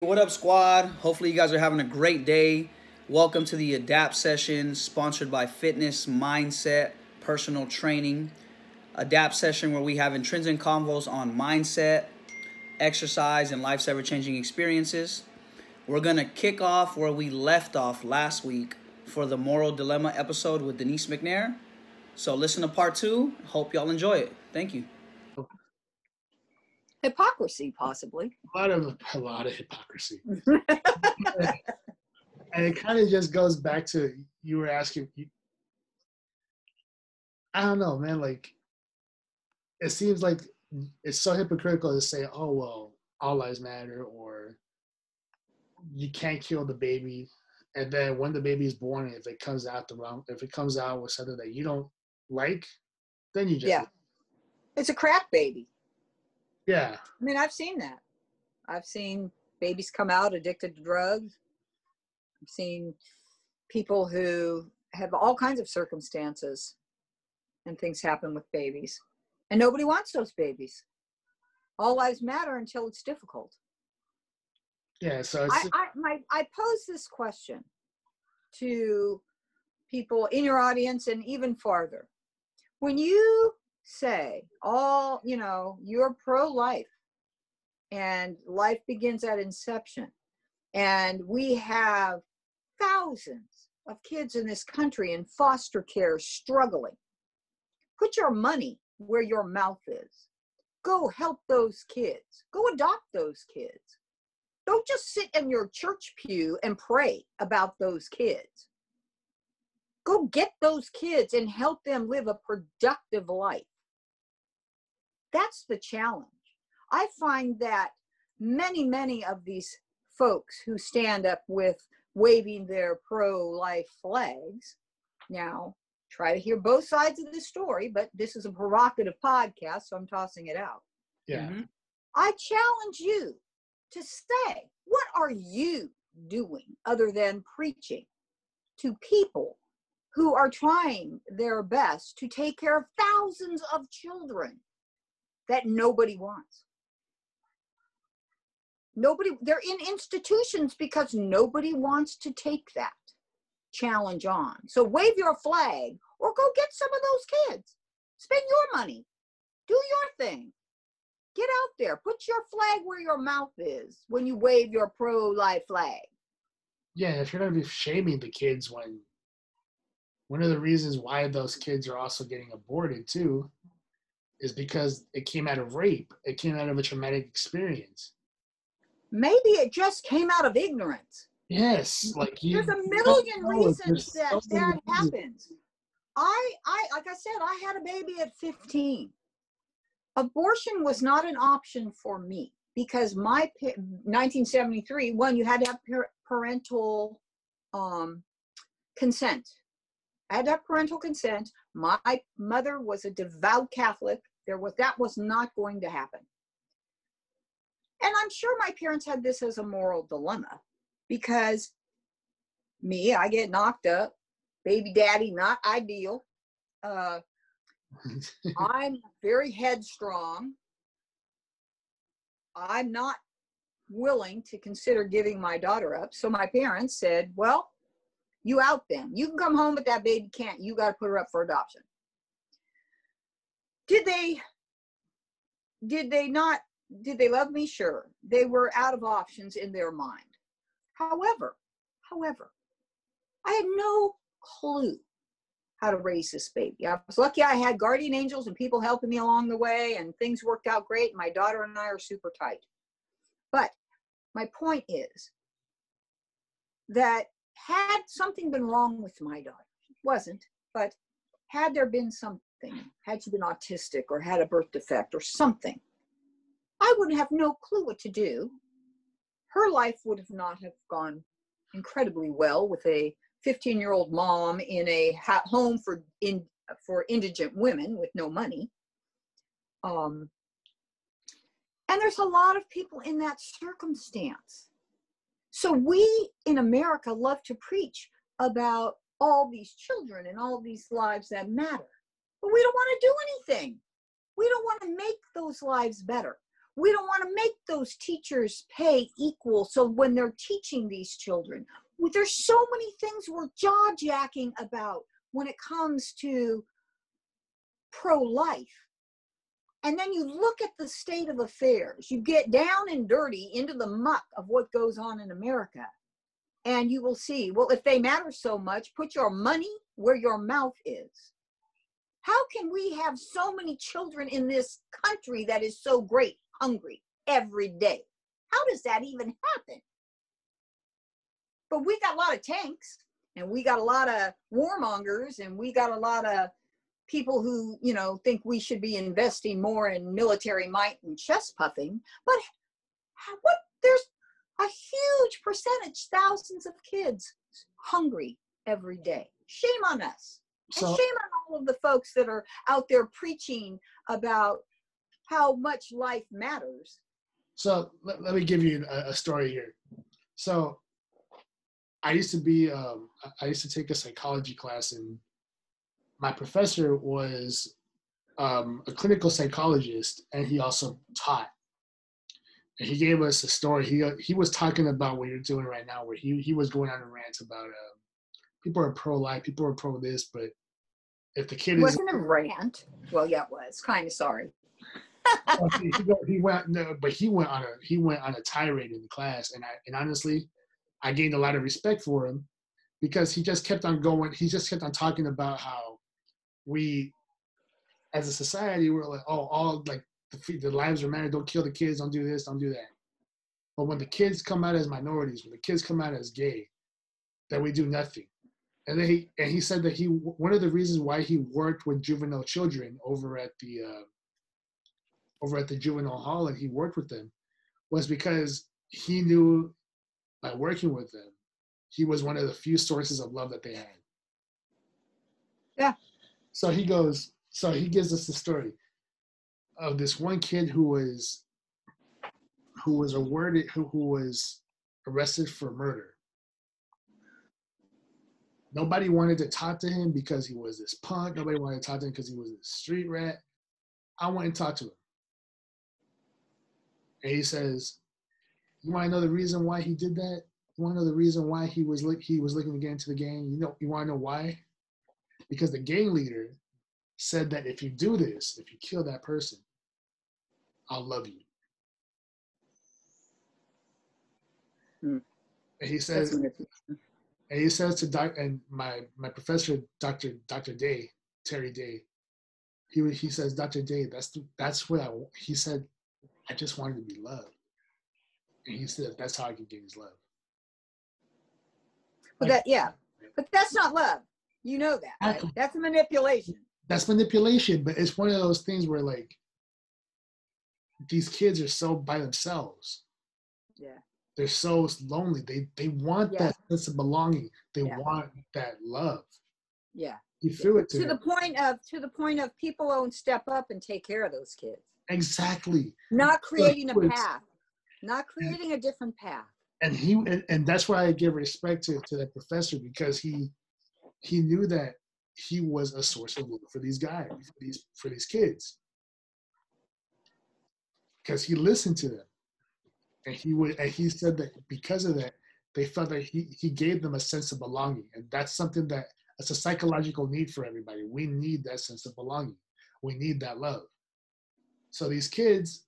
What up, squad? Hopefully, you guys are having a great day. Welcome to the Adapt session sponsored by Fitness Mindset Personal Training. Adapt session where we have intrinsic convos on mindset, exercise, and life's ever changing experiences. We're going to kick off where we left off last week for the Moral Dilemma episode with Denise McNair. So, listen to part two. Hope y'all enjoy it. Thank you. Hypocrisy, possibly. A lot of a lot of hypocrisy. and it kind of just goes back to you were asking you, i don't know man like it seems like it's so hypocritical to say oh well all lives matter or you can't kill the baby and then when the baby is born if it comes out the wrong if it comes out with something that you don't like then you just yeah it's a crap baby yeah i mean i've seen that i've seen babies come out addicted to drugs I've seen people who have all kinds of circumstances and things happen with babies. And nobody wants those babies. All lives matter until it's difficult. Yeah, so I, I, my, I pose this question to people in your audience and even farther. When you say all, you know, you're pro life and life begins at inception, and we have thousands of kids in this country in foster care struggling. Put your money where your mouth is. Go help those kids. Go adopt those kids. Don't just sit in your church pew and pray about those kids. Go get those kids and help them live a productive life. That's the challenge. I find that many, many of these folks who stand up with waving their pro life flags. Now, try to hear both sides of the story, but this is a provocative podcast, so I'm tossing it out. Yeah. Mm-hmm. I challenge you to say, what are you doing other than preaching to people who are trying their best to take care of thousands of children that nobody wants? Nobody, they're in institutions because nobody wants to take that challenge on. So wave your flag or go get some of those kids. Spend your money. Do your thing. Get out there. Put your flag where your mouth is when you wave your pro life flag. Yeah, if you're going to be shaming the kids when one of the reasons why those kids are also getting aborted too is because it came out of rape. It came out of a traumatic experience maybe it just came out of ignorance. Yes, like you, there's a million reasons that so that happens. I, I, like I said, I had a baby at 15. Abortion was not an option for me because my 1973 one you had to have parental um, consent. I had to have parental consent. My mother was a devout Catholic. There was that was not going to happen. And I'm sure my parents had this as a moral dilemma because me, I get knocked up, baby daddy, not ideal. Uh, I'm very headstrong. I'm not willing to consider giving my daughter up. So my parents said, Well, you out then. You can come home, but that baby can't. You got to put her up for adoption. Did they did they not did they love me? Sure. They were out of options in their mind. However, however, I had no clue how to raise this baby. I was lucky I had guardian angels and people helping me along the way, and things worked out great. My daughter and I are super tight. But my point is that had something been wrong with my daughter, it wasn't, but had there been had she been autistic or had a birth defect or something, I would have no clue what to do. Her life would have not have gone incredibly well with a 15 year old mom in a home for in for indigent women with no money. Um, and there's a lot of people in that circumstance. So we in America love to preach about all these children and all these lives that matter. But we don't want to do anything. We don't want to make those lives better. We don't want to make those teachers pay equal so when they're teaching these children there's so many things we're jaw jacking about when it comes to pro life and then you look at the state of affairs. You get down and dirty into the muck of what goes on in america and you will see well if they matter so much put your money where your mouth is how can we have so many children in this country that is so great hungry every day. How does that even happen? But we got a lot of tanks and we got a lot of warmongers and we got a lot of people who, you know, think we should be investing more in military might and chest puffing. But what there's a huge percentage, thousands of kids hungry every day. Shame on us. So, and shame on all of the folks that are out there preaching about how much life matters. So let, let me give you a, a, story here. So I used to be, um, I used to take a psychology class, and my professor was um, a clinical psychologist, and he also taught. And he gave us a story. He he was talking about what you're doing right now, where he he was going on a rant about uh, people are pro life, people are pro this, but if the kid it wasn't a rant. Well, yeah, it was. Kind of sorry oh, he, he, went, no, but he went on a he went on a tirade in the class, and I and honestly, I gained a lot of respect for him because he just kept on going. He just kept on talking about how we, as a society, we're like, oh, all like the, the lives are matter. Don't kill the kids. Don't do this. Don't do that. But when the kids come out as minorities, when the kids come out as gay, that we do nothing. And then he and he said that he one of the reasons why he worked with juvenile children over at the uh, over at the juvenile hall and he worked with them was because he knew by working with them, he was one of the few sources of love that they had. Yeah. So he goes, so he gives us the story of this one kid who was who was awarded who, who was arrested for murder. Nobody wanted to talk to him because he was this punk. Nobody wanted to talk to him because he was a street rat. I went and talked to him. And he says, "You want to know the reason why he did that? You want to know the reason why he was he was looking to get into the gang? You know, you want to know why? Because the gang leader said that if you do this, if you kill that person, I'll love you." Hmm. And he says, and he says to doc, and my my professor, Doctor Doctor Day, Terry Day, he he says, Doctor Day, that's the, that's what I. He said I just wanted to be loved. And he said that's how I could get his love. But like, that yeah. But that's not love. You know that. Right? That's manipulation. That's manipulation, but it's one of those things where like these kids are so by themselves. Yeah. They're so lonely. They they want yeah. that sense of belonging. They yeah. want that love. Yeah. You feel it to, to the point of to the point of people won't step up and take care of those kids. Exactly. Not creating a path. Not creating a different path. And he and, and that's why I give respect to, to that professor because he he knew that he was a source of love for these guys, for these for these kids. Because he listened to them. And he would and he said that because of that, they felt that he, he gave them a sense of belonging. And that's something that it's a psychological need for everybody. We need that sense of belonging. We need that love. So these kids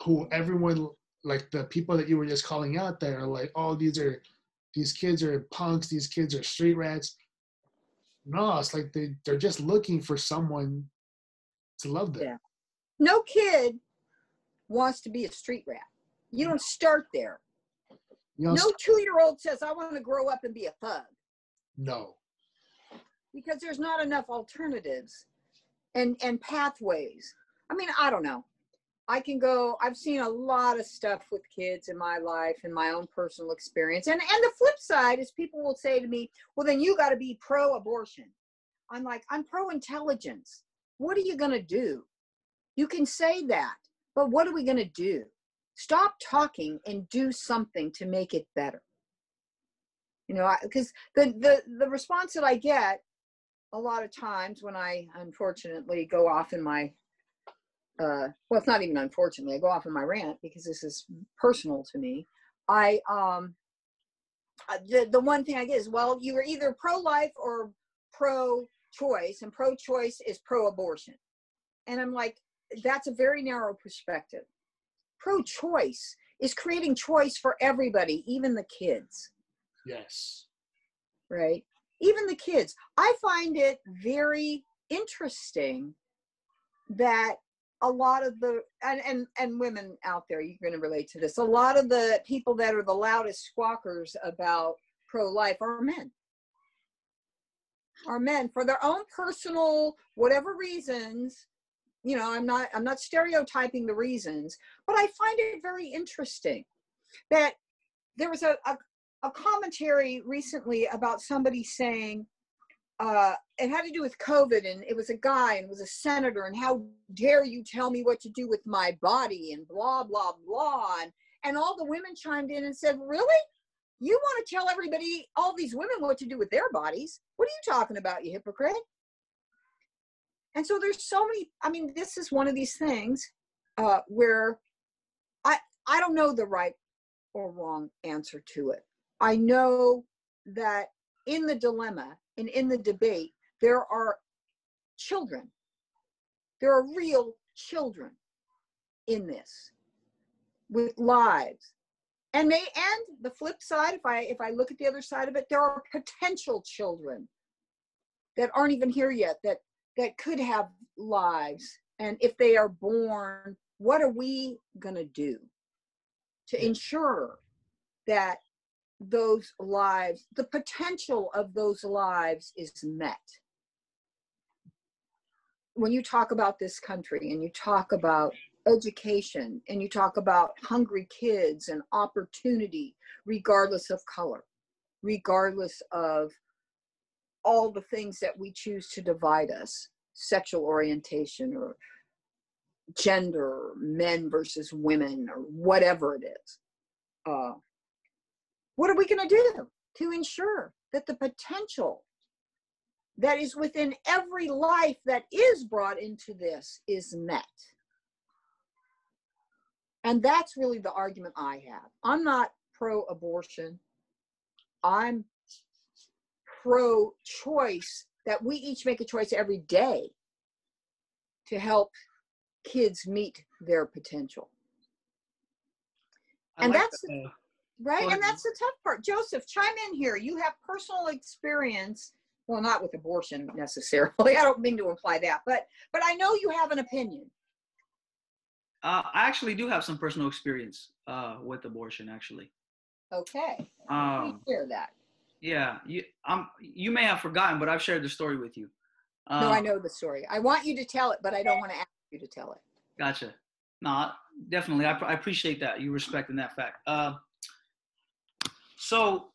who everyone like the people that you were just calling out there are like, oh, these are these kids are punks, these kids are street rats. No, it's like they, they're just looking for someone to love them. Yeah. No kid wants to be a street rat. You don't start there. No two year old says, I want to grow up and be a thug. No. Because there's not enough alternatives and, and pathways. I mean, I don't know. I can go, I've seen a lot of stuff with kids in my life and my own personal experience. And and the flip side is people will say to me, well, then you got to be pro abortion. I'm like, I'm pro intelligence. What are you going to do? You can say that, but what are we going to do? Stop talking and do something to make it better. You know, because the, the, the response that I get a lot of times when I unfortunately go off in my uh, well, it's not even unfortunately. I go off in my rant because this is personal to me. I um, uh, the the one thing I get is well, you are either pro life or pro choice, and pro choice is pro abortion, and I'm like, that's a very narrow perspective. Pro choice is creating choice for everybody, even the kids. Yes. Right. Even the kids. I find it very interesting that a lot of the and and, and women out there you're going to relate to this a lot of the people that are the loudest squawkers about pro-life are men are men for their own personal whatever reasons you know i'm not i'm not stereotyping the reasons but i find it very interesting that there was a, a, a commentary recently about somebody saying uh, it had to do with COVID, and it was a guy and was a senator, and how dare you tell me what to do with my body, and blah blah blah, and and all the women chimed in and said, "Really? You want to tell everybody, all these women, what to do with their bodies? What are you talking about, you hypocrite?" And so there's so many. I mean, this is one of these things uh, where I I don't know the right or wrong answer to it. I know that in the dilemma and in the debate, there are children. There are real children in this with lives. And may and the flip side, if I if I look at the other side of it, there are potential children that aren't even here yet that that could have lives. And if they are born, what are we gonna do to ensure that those lives, the potential of those lives is met. When you talk about this country and you talk about education and you talk about hungry kids and opportunity, regardless of color, regardless of all the things that we choose to divide us sexual orientation or gender, men versus women, or whatever it is. Uh, what are we going to do to ensure that the potential that is within every life that is brought into this is met? And that's really the argument I have. I'm not pro abortion, I'm pro choice that we each make a choice every day to help kids meet their potential. I and like that's that. Right. And that's the tough part. Joseph, chime in here. You have personal experience. Well, not with abortion necessarily. I don't mean to imply that, but but I know you have an opinion. Uh, I actually do have some personal experience uh, with abortion. Actually, Okay. Um, share that. Yeah, you, I'm, you may have forgotten, but I've shared the story with you. Uh, No, I know the story. I want you to tell it, but I don't want to ask you to tell it. Gotcha. No, definitely. I, I appreciate that. You respecting that fact. Uh, so,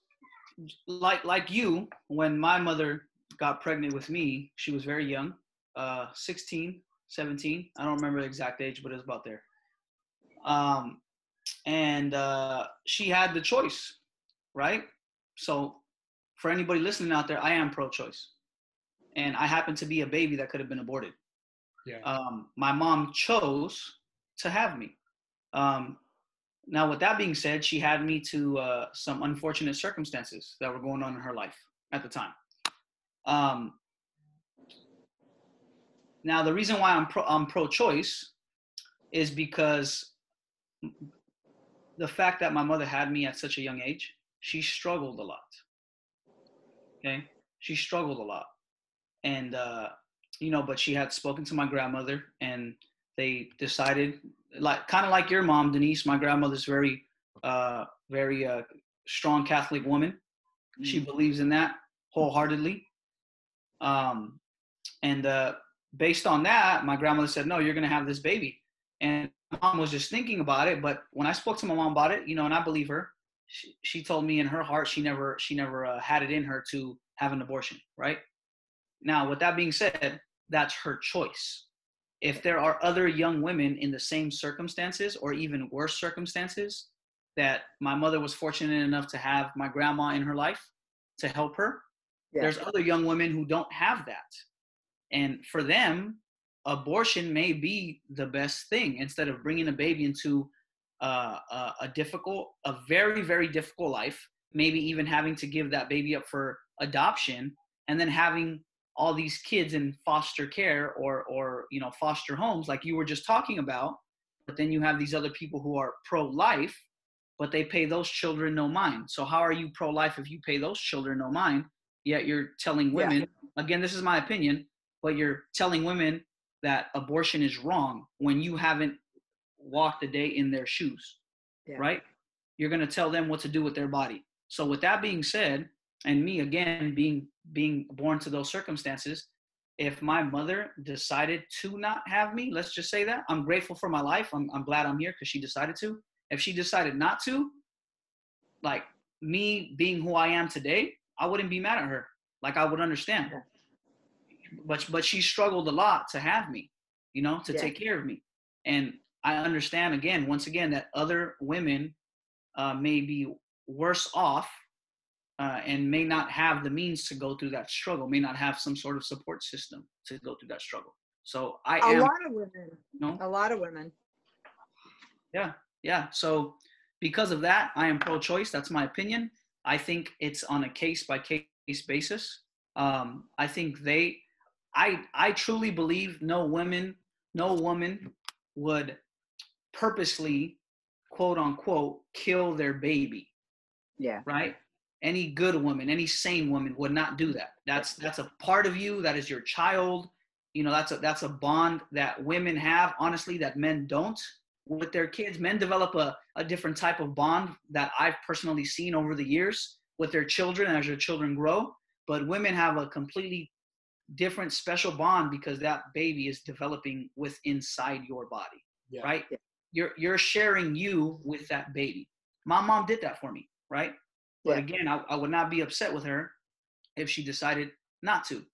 like like you, when my mother got pregnant with me, she was very young, uh, 16, 17. I don't remember the exact age, but it was about there. Um, and uh, she had the choice, right? So, for anybody listening out there, I am pro-choice, and I happen to be a baby that could have been aborted Yeah. um, my mom chose to have me. Um, now, with that being said, she had me to uh, some unfortunate circumstances that were going on in her life at the time. Um, now, the reason why I'm pro, I'm pro-choice is because the fact that my mother had me at such a young age, she struggled a lot. Okay, she struggled a lot, and uh, you know, but she had spoken to my grandmother, and they decided, like kind of like your mom, Denise. My grandmother's very, uh, very uh, strong Catholic woman. She believes in that wholeheartedly. Um, and uh, based on that, my grandmother said, "No, you're gonna have this baby." And mom was just thinking about it, but when I spoke to my mom about it, you know, and I believe her, she, she told me in her heart she never she never uh, had it in her to have an abortion, right? Now, with that being said, that's her choice. If there are other young women in the same circumstances or even worse circumstances that my mother was fortunate enough to have my grandma in her life to help her, Yeah. there's other young women who don't have that. And for them, abortion may be the best thing instead of bringing a baby into uh, a, a difficult, a very, very difficult life, maybe even having to give that baby up for adoption and then having all these kids in foster care or or you know foster homes like you were just talking about but then you have these other people who are pro-life but they pay those children no mind so how are you pro-life if you pay those children no mind yet you're telling women yeah. again this is my opinion but you're telling women that abortion is wrong when you haven't walked the day in their shoes yeah. right? You're going to tell them what to do with their body. So with that being said and me again being being born to those circumstances if my mother decided to not have me let's just say that i'm grateful for my life. I'm, I'm glad i'm here because she decided to. If she decided not to like me being who i am today i wouldn't be mad at her. Like i would understand. But but she struggled a lot to have me you know to yeah. take care of me. And i understand again once again that other women uh, may be worse off uh, and may not have the means to go through that struggle, may not have some sort of support system to go through that struggle. So I a am, lot of women, no, a lot of women. Yeah, yeah. So because of that, I am pro-choice. That's my opinion. I think it's on a case by case basis. Um, I think they, I, I truly believe no women, no woman would purposely, quote unquote, kill their baby. Yeah. Right any good woman, any sane woman would not do that. That's that's a part of you. That is your child. You know, that's a that's a bond that women have, honestly, that men don't with their kids. Men develop a, a different type of bond that I've personally seen over the years with their children as their children grow. But women have a completely different special bond because that baby is developing with inside your body. Yeah. Right? You're you're sharing you with that baby. My mom did that for me, right? But again, I, I would not be upset with her if she decided not to.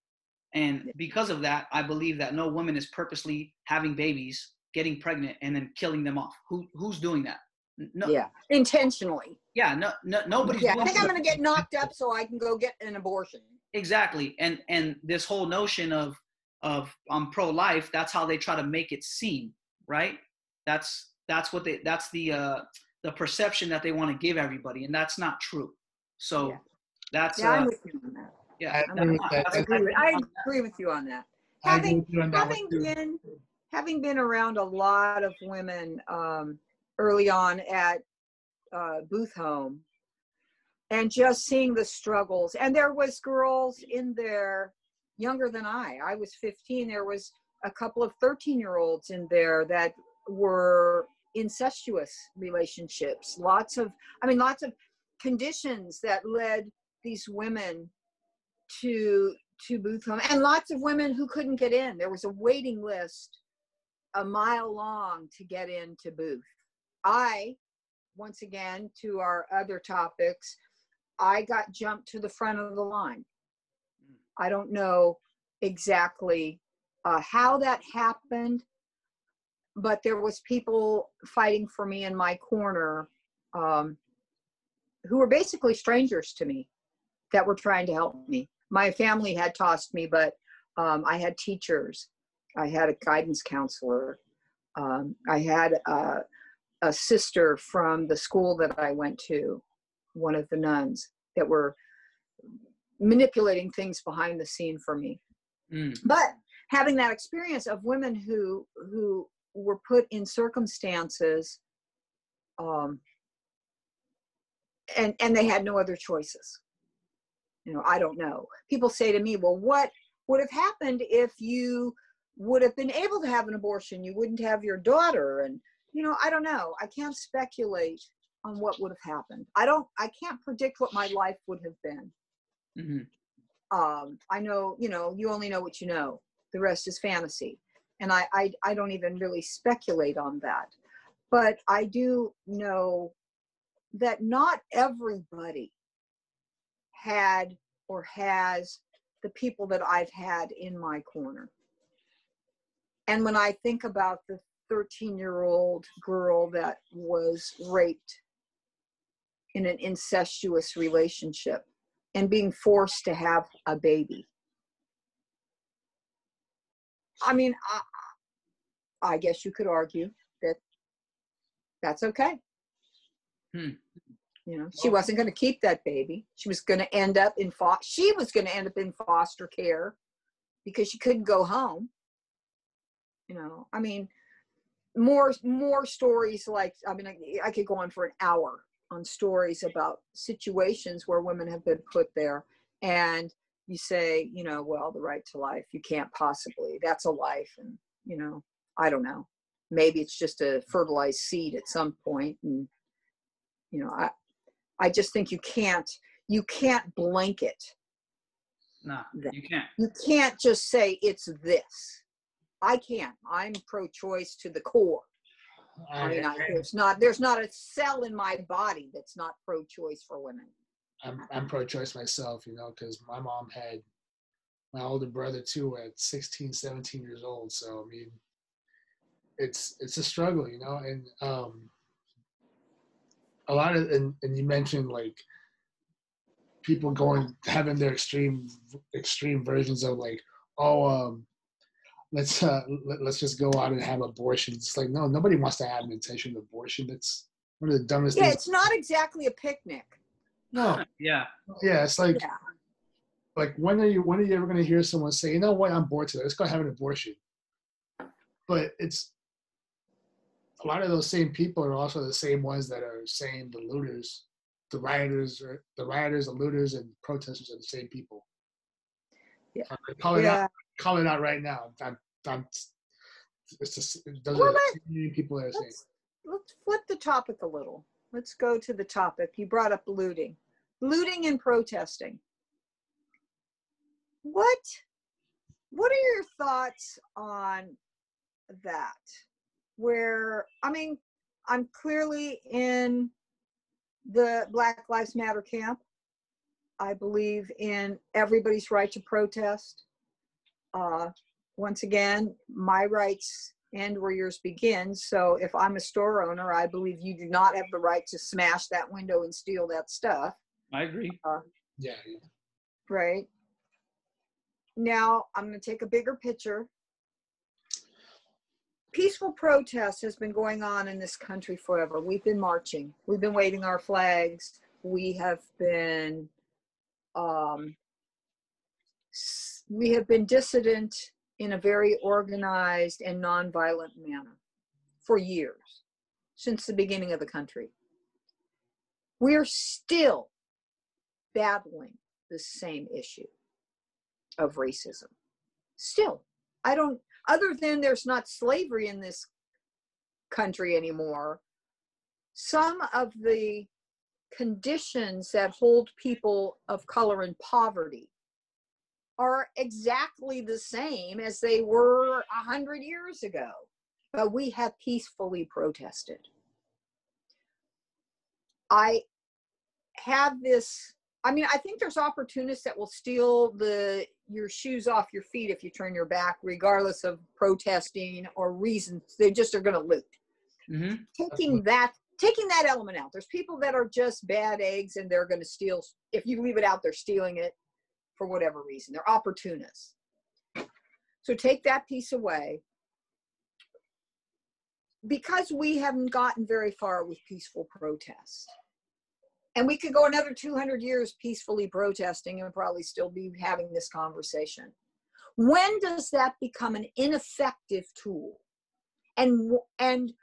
And because of that, I believe that no woman is purposely having babies, getting pregnant, and then killing them off. Who who's doing that? No. Yeah, intentionally. Yeah, no, no nobody's. Yeah, I think I'm going to get knocked up so I can go get an abortion. Exactly, and and this whole notion of of I'm um pro-life, that's how they try to make it seem, right? That's that's what they that's the uh the perception that they want to give everybody, and that's not true. So yeah. that's yeah, uh, I'm with you on that. Yeah, I agree, with, I agree, with, I agree with you on that. Having having been having been around a lot of women um, early on at uh, Booth Home, and just seeing the struggles, and there was girls in there younger than I. I was 15. There was a couple of 13 year olds in there that were incestuous relationships lots of i mean lots of conditions that led these women to to Booth Home, and lots of women who couldn't get in. There was a waiting list a mile long to get into Booth. I, once again, to our other topics, I got jumped to the front of the line. I don't know exactly uh, how that happened, but there was people fighting for me in my corner um, who were basically strangers to me that were trying to help me. My family had tossed me, but um, I had teachers, I had a guidance counselor, um, I had a, a sister from the school that I went to, one of the nuns, that were manipulating things behind the scene for me. Mm. But having that experience of women who who were put in circumstances um, and and they had no other choices. You know i don't know. People say to me well what would have happened if you would have been able to have an abortion? You wouldn't have your daughter. And you know i don't know. I can't speculate on what would have happened. I don't i can't predict what my life would have been. Mm-hmm. um, i know you know you only know what you know. The rest is fantasy and I, I i don't even really speculate on that but i do know that not everybody had or has the people that I've had in my corner. And when I think about the 13 year old girl that was raped in an incestuous relationship and being forced to have a baby. I mean, I guess you could argue that that's okay. Hmm. You know, she wasn't going to keep that baby. She was going to end up in fo- she was going to end up in foster care because she couldn't go home. You know, I mean, more more stories like I mean, I, I could go on for an hour on stories about situations where women have been put there, and you say, you know, well, the right to life, you can't possibly. That's a life, and you know, I don't know. Maybe it's just a fertilized seed at some point, and you know, I I just think you can't you can't blanket. Nah, that. you can't. You can't just say it's this. I can't. I'm pro-choice to the core. I mean, I, there's not there's not a cell in my body that's not pro-choice for women. I'm I'm pro-choice myself, you know, because my mom had my older brother too at 16, 17 years old. So I mean, it's it's a struggle, you know, and um, a lot of and, and you mentioned like people going having their extreme extreme versions of like, oh, um, let's uh, let, let's just go out and have abortions. It's like no, nobody wants to have an intention of abortion. That's one of the dumbest Yeah, things. it's not exactly a picnic. No, Yeah. yeah, it's like Yeah. like when are you when are you ever going to hear someone say you know what i'm bored today let's go have an abortion but it's a lot of those same people are also the same ones that are saying the looters the rioters or the rioters the looters and protesters are the same people Yeah. Uh, I'm calling Yeah. out calling out right now I'm, I'm, it's just those Well, are the let- same people that are saying let's flip the topic a little. Let's go to the topic. You brought up looting. Looting and protesting. What what are your thoughts on that? Where I mean, I'm clearly in the Black Lives Matter camp. I believe in everybody's right to protest. Uh, once again, my rights end where yours begin. So if I'm a store owner, I believe you do not have the right to smash that window and steal that stuff, I agree. yeah right? Now, I'm going to take a bigger picture. Peaceful protest has been going on in this country forever. We've been marching. We've been waving our flags. We have been um, we have been dissident in a very organized and nonviolent manner for years, since the beginning of the country. We're still battling the same issue of racism. Still, I don't, other than there's not slavery in this country anymore, some of the conditions that hold people of color in poverty are exactly the same as they were a hundred years ago. But we have peacefully protested. I have this I mean, I think there's opportunists that will steal the your shoes off your feet if you turn your back, regardless of protesting or reasons. They just are going to loot. hmm Taking that, taking that element out. There's people that are just bad eggs, and they're going to steal. If you leave it out, they're stealing it for whatever reason. They're opportunists. So take that piece away. Because we haven't gotten very far with peaceful protest and we could go another 200 years peacefully protesting and probably still be having this conversation. When does that become an ineffective tool? And and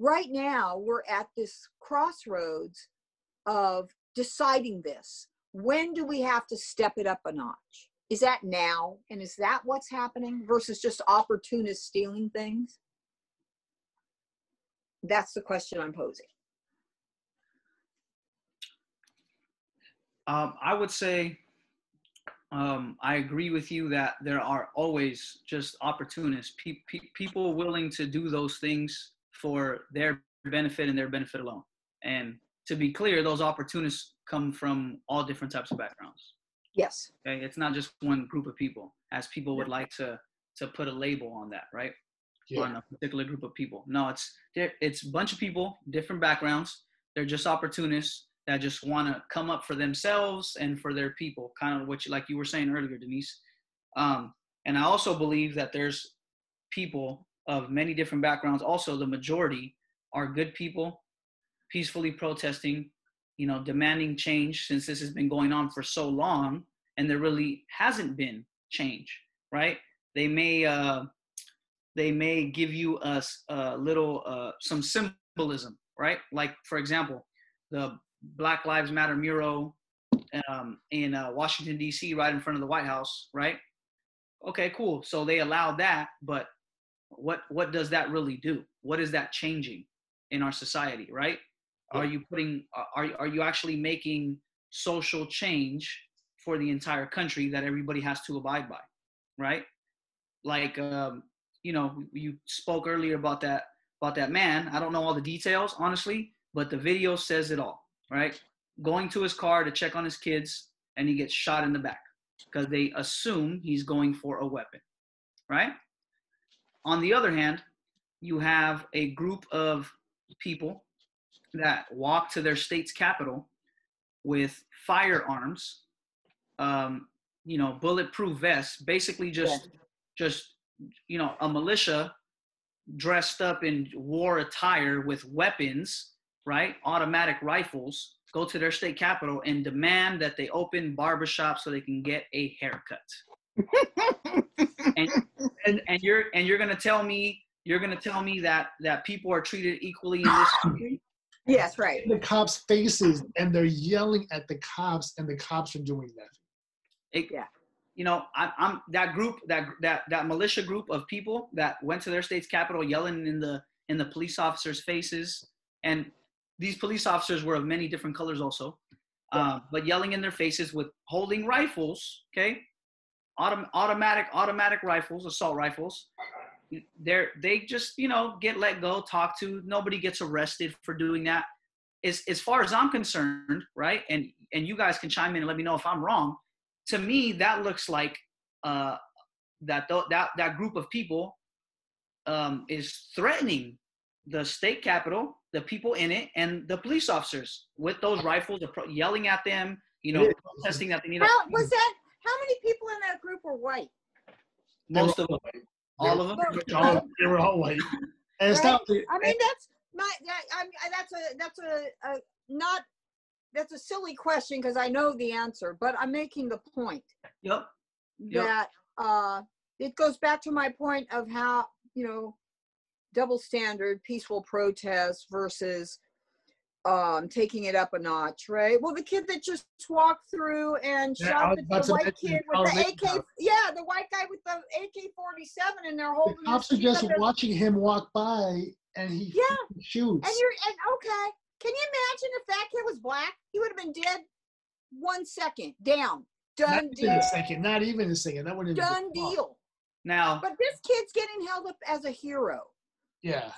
right now we're at this crossroads of deciding this. When do we have to step it up a notch? Is that now? And is that what's happening versus just opportunists stealing things? That's the question i'm posing Um, I would say um, I agree with you that there are always just opportunists, pe- pe- people willing to do those things for their benefit and their benefit alone. And to be clear, those opportunists come from all different types of backgrounds. yes Okay, it's not just one group of people, as people would like to to put a label on that, right? On a particular group of people. No, it's it's a bunch of people, different backgrounds. They're just opportunists that just want to come up for themselves and for their people, kind of what you like you were saying earlier, Denise. Um, and I also believe that there's people of many different backgrounds. Also, the majority are good people, peacefully protesting, you know, demanding change since this has been going on for so long and there really hasn't been change, right? They may uh, they may give you a, a little uh, some symbolism, right? Like for example, the Black Lives Matter mural um, in uh, Washington D.C. right in front of the White House, right? Okay, cool. So they allowed that, but what what does that really do? What is that changing in our society, right? Are you putting are are you actually making social change for the entire country that everybody has to abide by, right? Like um, you know, you spoke earlier about that about that man. I don't know all the details, honestly, but the video says it all, right? Going to his car to check on his kids, and he gets shot in the back because they assume he's going for a weapon, right? On the other hand, you have a group of people that walk to their state's capital with firearms, um, you know, bulletproof vests, basically just yeah. just you know, a militia dressed up in war attire with weapons, right? Automatic rifles, go to their state capital and demand that they open barbershops so they can get a haircut. and, and and you're and you're gonna tell me you're gonna tell me that that people are treated equally in this country? Yes, right. The cops' faces and they're yelling at the cops, and the cops are doing that. It, yeah you know, I, I'm that group, that that that militia group of people that went to their state's capital yelling in the in the police officers' faces, and these police officers were of many different colors also, uh, but yelling in their faces with holding rifles, okay, Autom- automatic automatic rifles, assault rifles. They're they just you know get let go, talk to. Nobody gets arrested for doing that. As as far as I'm concerned, right, and and you guys can chime in and let me know if I'm wrong to me that looks like uh, that th- that that group of people um, is threatening the state capitol, the people in it, and the police officers with those rifles, yelling at them, you know, protesting that they need. How was that? How many people in that group were white? Most of them, all of them. They were all white. And it's right? not, I mean, that's my. That, I, that's a that's a, a not that's a silly question because I know the answer, but I'm making the point. Yep. yep. That uh, it goes back to my point of how you know double standard, peaceful protest versus um, taking it up a notch, right? Well, the kid that just walked through and yeah, shot the, the white kid with the AK, yeah, the white guy with the AK-47, and they're holding. The cops are just watching him walk by, and he yeah. shoots. And you're and okay, can you imagine if that kid was black? He would have been dead one second. Down. Done not deal. Even a second. Not even a second. That would have done deal. Now, but this kid's getting held up as a hero. Yeah.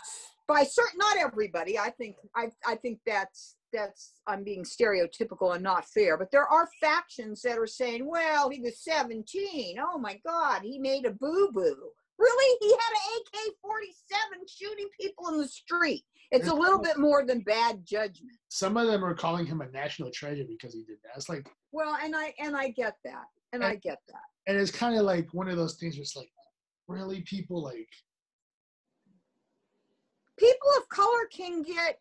By certain, not everybody. I think I I think that's that's I'm being stereotypical and not fair. But there are factions that are saying, well, he was 17. Oh my God, he made a boo boo. Really? He had an AK 47 shooting people in the street. It's a little bit more than bad judgment. Some of them are calling him a national treasure because he did that. It's like well, and I and I get that, and, and I get that. And it's kind of like one of those things where it's like, really, people like people of color can get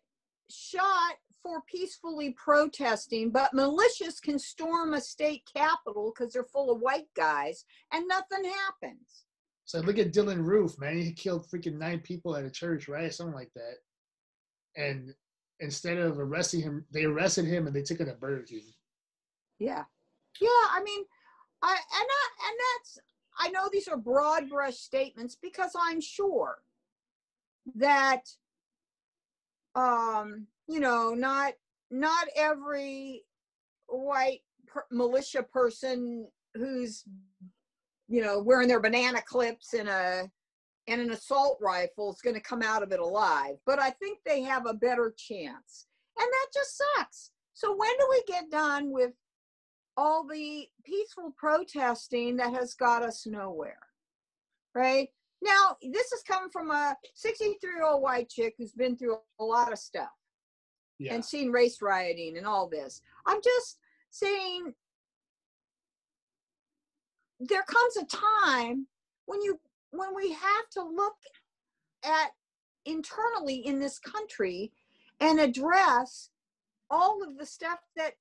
shot for peacefully protesting, but militias can storm a state capitol because they're full of white guys, and nothing happens. So look at Dylann Roof, man. He killed freaking nine people at a church, right? Something like that and instead of arresting him, they arrested him and they took him to Burger King. Yeah, yeah. I mean, I and I, and that's I know these are broad brush statements because I'm sure that um you know not not every white per, militia person who's you know wearing their banana clips in a and an assault rifle is going to come out of it alive. But I think they have a better chance. And that just sucks. So when do we get done with all the peaceful protesting that has got us nowhere? Right? Now, this is coming from a 63 year old white chick who's been through a lot of stuff yeah. and seen race rioting and all this. I'm just saying there comes a time when you when we have to look at internally in this country and address all of the stuff that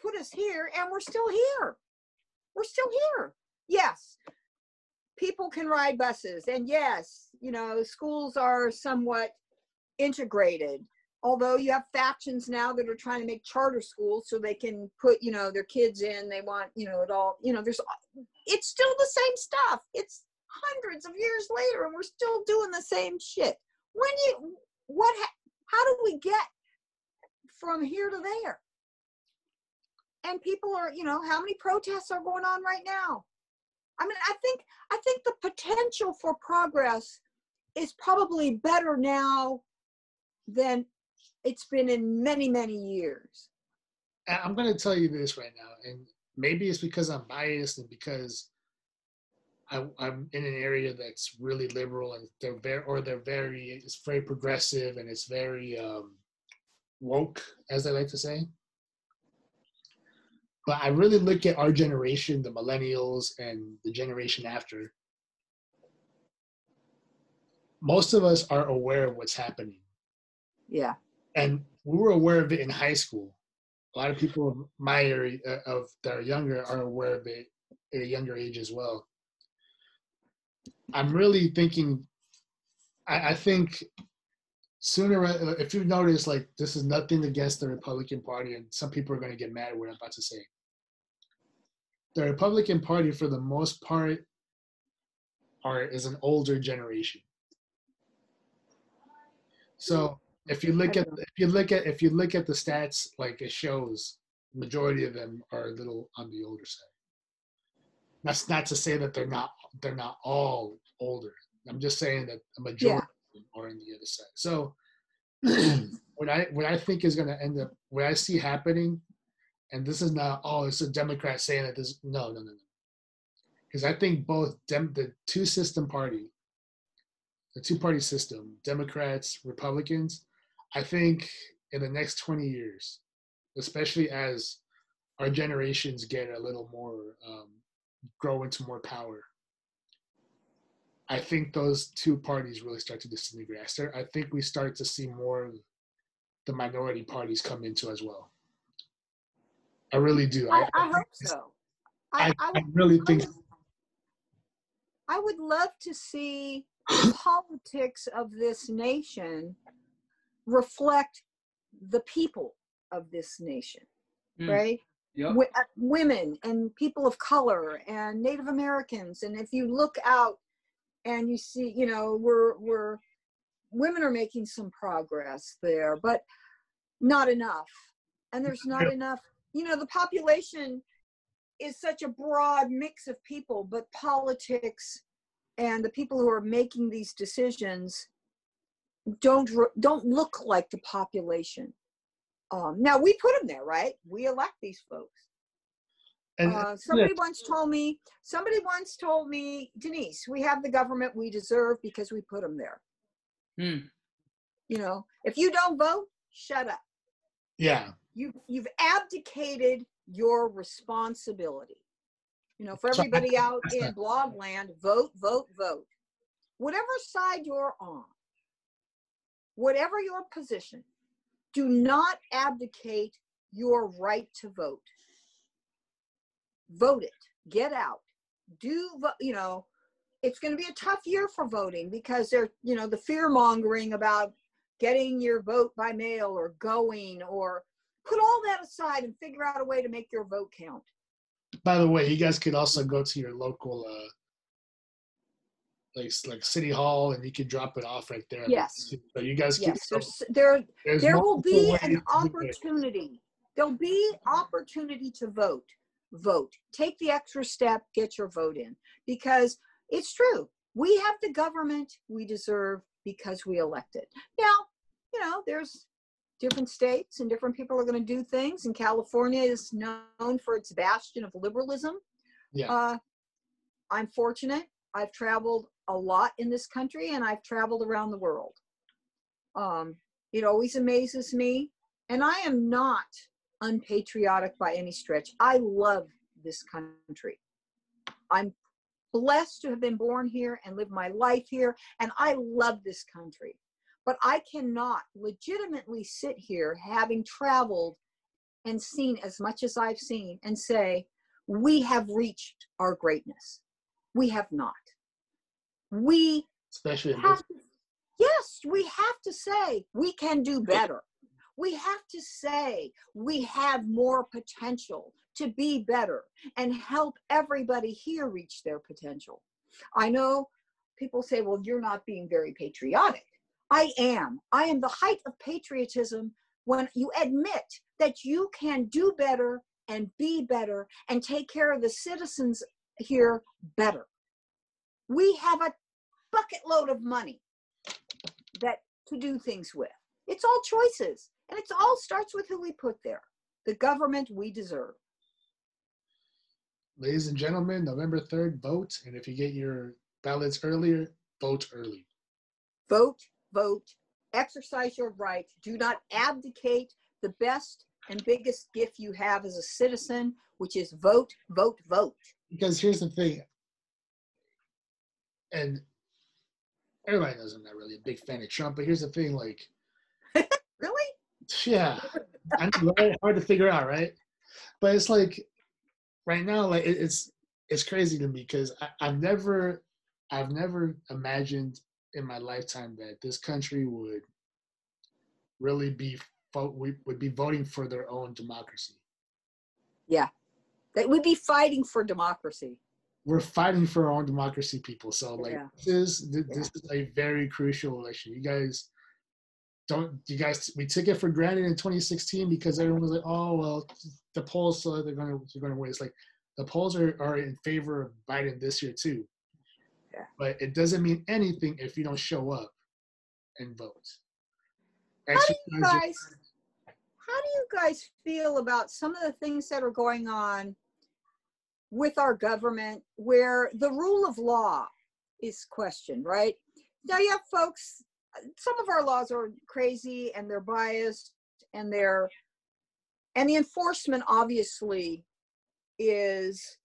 put us here and we're still here we're still here yes people can ride buses. And yes you know schools are somewhat integrated although you have factions now that are trying to make charter schools so they can put you know their kids in. They want you know it all you know there's it's still the same stuff. It's hundreds of years later and we're still doing the same shit. When you what how do we get from here to there? And people are you know how many protests are going on right now i mean i think i think the potential for progress is probably better now than it's been in many many years. I'm going to tell you this right now and maybe it's because i'm biased and because I, am in an area that's really liberal and they're very or they're very it's very progressive and it's very um, woke as I like to say but I really look at our generation, the millennials and the generation after. Most of us are aware of what's happening. Yeah. And we were aware of it in high school. A lot of people of my area uh, of that are younger are aware of it at a younger age as well. I'm really thinking. I, I think sooner uh, if you notice like this is nothing against the republican party and some people are going to get mad at what i'm about to say the Republican Party, for the most part, are is an older generation. So if you look at if you look at if you look at the stats, like it shows, majority of them are a little on the older side. That's not to say that they're not they're not all older. I'm just saying that a majority yeah. are on the other side. So what I what I think is going to end up what I see happening and this is not oh it's a democrat saying that this no no no no. Because i think both dem, the two system party the two party system democrats republicans i think in the next 20 years especially as our generations get a little more um, grow into more power i think those two parties really start to disintegrate. I, start, I think we start to see more the minority parties come into as well I really do. I, I, I hope so. I, I, I really think. Would, I would love to see politics of this nation reflect the people of this nation, mm. right? Yep. W- uh, women and people of color and Native Americans, and if you look out and you see, you know, we're we're women are making some progress there, but not enough, and there's not enough you know the population is such a broad mix of people but politics and the people who are making these decisions don't don't look like the population. Um, now we put them there right? We elect these folks. And, uh, somebody yeah. once told me somebody once told me denise we have the government we deserve because we put them there. Hmm. you know if you don't vote shut up. Yeah you you've abdicated your responsibility. You know for everybody out in blog land vote vote vote. Whatever side you're on whatever your position do not abdicate your right to vote. Vote it. Get out. Do you know it's going to be a tough year for voting because they're you know the fear mongering about getting your vote by mail or going or put all that aside and figure out a way to make your vote count. By the way, you guys could also go to your local, uh, like like city hall, and you can drop it off right there. Yes. So you guys, yes, there's, there there's there will be an opportunity. There'll be opportunity to vote. Vote. Take the extra step. Get your vote in because it's true. We have the government we deserve because we elected. Now, you know, there's different states and different people are going to do things. And California is known for its bastion of liberalism. Yeah. Uh, I'm fortunate. I've traveled a lot in this country and I've traveled around the world. Um, it always amazes me. And I am not unpatriotic by any stretch. I love this country. I'm blessed to have been born here and live my life here, and I love this country. But I cannot legitimately sit here having traveled and seen as much as I've seen and say, we have reached our greatness. We have not. We especially have to, yes, we have to say we can do better. We have to say we have more potential to be better and help everybody here reach their potential. I know people say, well, you're not being very patriotic. I am. I am the height of patriotism when you admit that you can do better and be better and take care of the citizens here better. We have a bucket load of money that to do things with. It's all choices, and it all starts with who we put there. The government we deserve. Ladies and gentlemen, November 3rd, vote. And if you get your ballots earlier, vote early. Vote, vote, exercise your right. Do not abdicate the best and biggest gift you have as a citizen, which is vote, vote, vote. Because here's the thing, and everybody knows I'm not really a big fan of Trump, but here's the thing, like, Really? yeah, I know, right? hard to figure out, right? But it's like right now, like it, it's it's crazy to me because I've never I've never imagined in my lifetime that this country would really be we would be voting for their own democracy. Yeah. That we'd be fighting for democracy. We're fighting for our own democracy, people. So like Yeah. this is th- this is a very crucial election. You guys don't you guys we took it for granted in 2016 because everyone was like, oh well, the polls so they're gonna they're gonna win. It's like the polls are, are in favor of Biden this year too. But it doesn't mean anything if you don't show up and vote. How do you guys how do you guys feel about some of the things that are going on with our government where the rule of law is questioned, right? Now you have folks some of our laws are crazy and they're biased and they're and the enforcement obviously is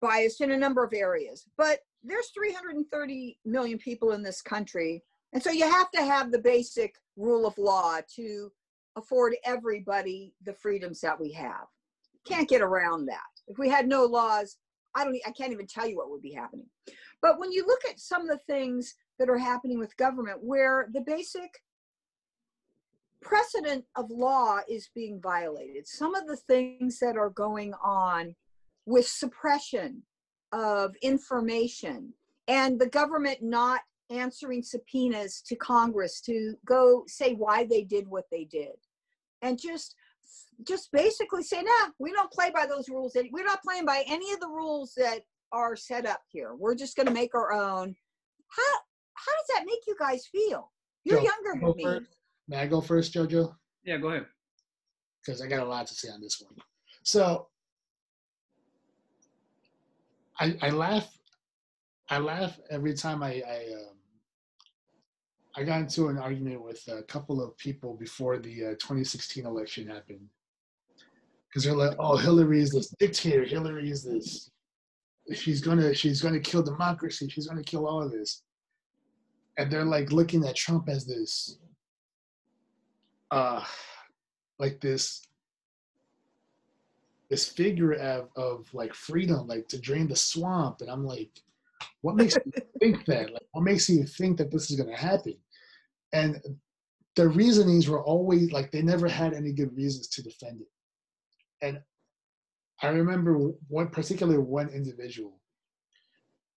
biased in a number of areas but there's 330 million people in this country. And so you have to have the basic rule of law to afford everybody the freedoms that we have. Can't get around that. If we had no laws i don't I can't even tell you what would be happening. But when you look at some of the things that are happening with government where the basic precedent of law is being violated. Some of the things that are going on with suppression of information and the government not answering subpoenas to Congress to go say why they did what they did. And just just basically say, nah, we don't play by those rules. We're not playing by any of the rules that are set up here. We're just going to make our own. How how does that make you guys feel? You're Joe, younger go than me. first. May I go first, Jojo? Yeah, go ahead. because I got a lot to say on this one. So I, laugh, I laugh every time I I, um, I got into an argument with a couple of people before the uh, 2016 election happened because they're like, "Oh, Hillary is this dictator. Hillary is this. She's gonna she's gonna kill democracy. She's gonna kill all of this." And they're like looking at Trump as this, uh, like this this figure of, of like freedom, like to drain the swamp. And I'm like, what makes you think that? Like, what makes you think that this is going to happen? And the reasonings were always like they never had any good reasons to defend it. And I remember one, particularly one individual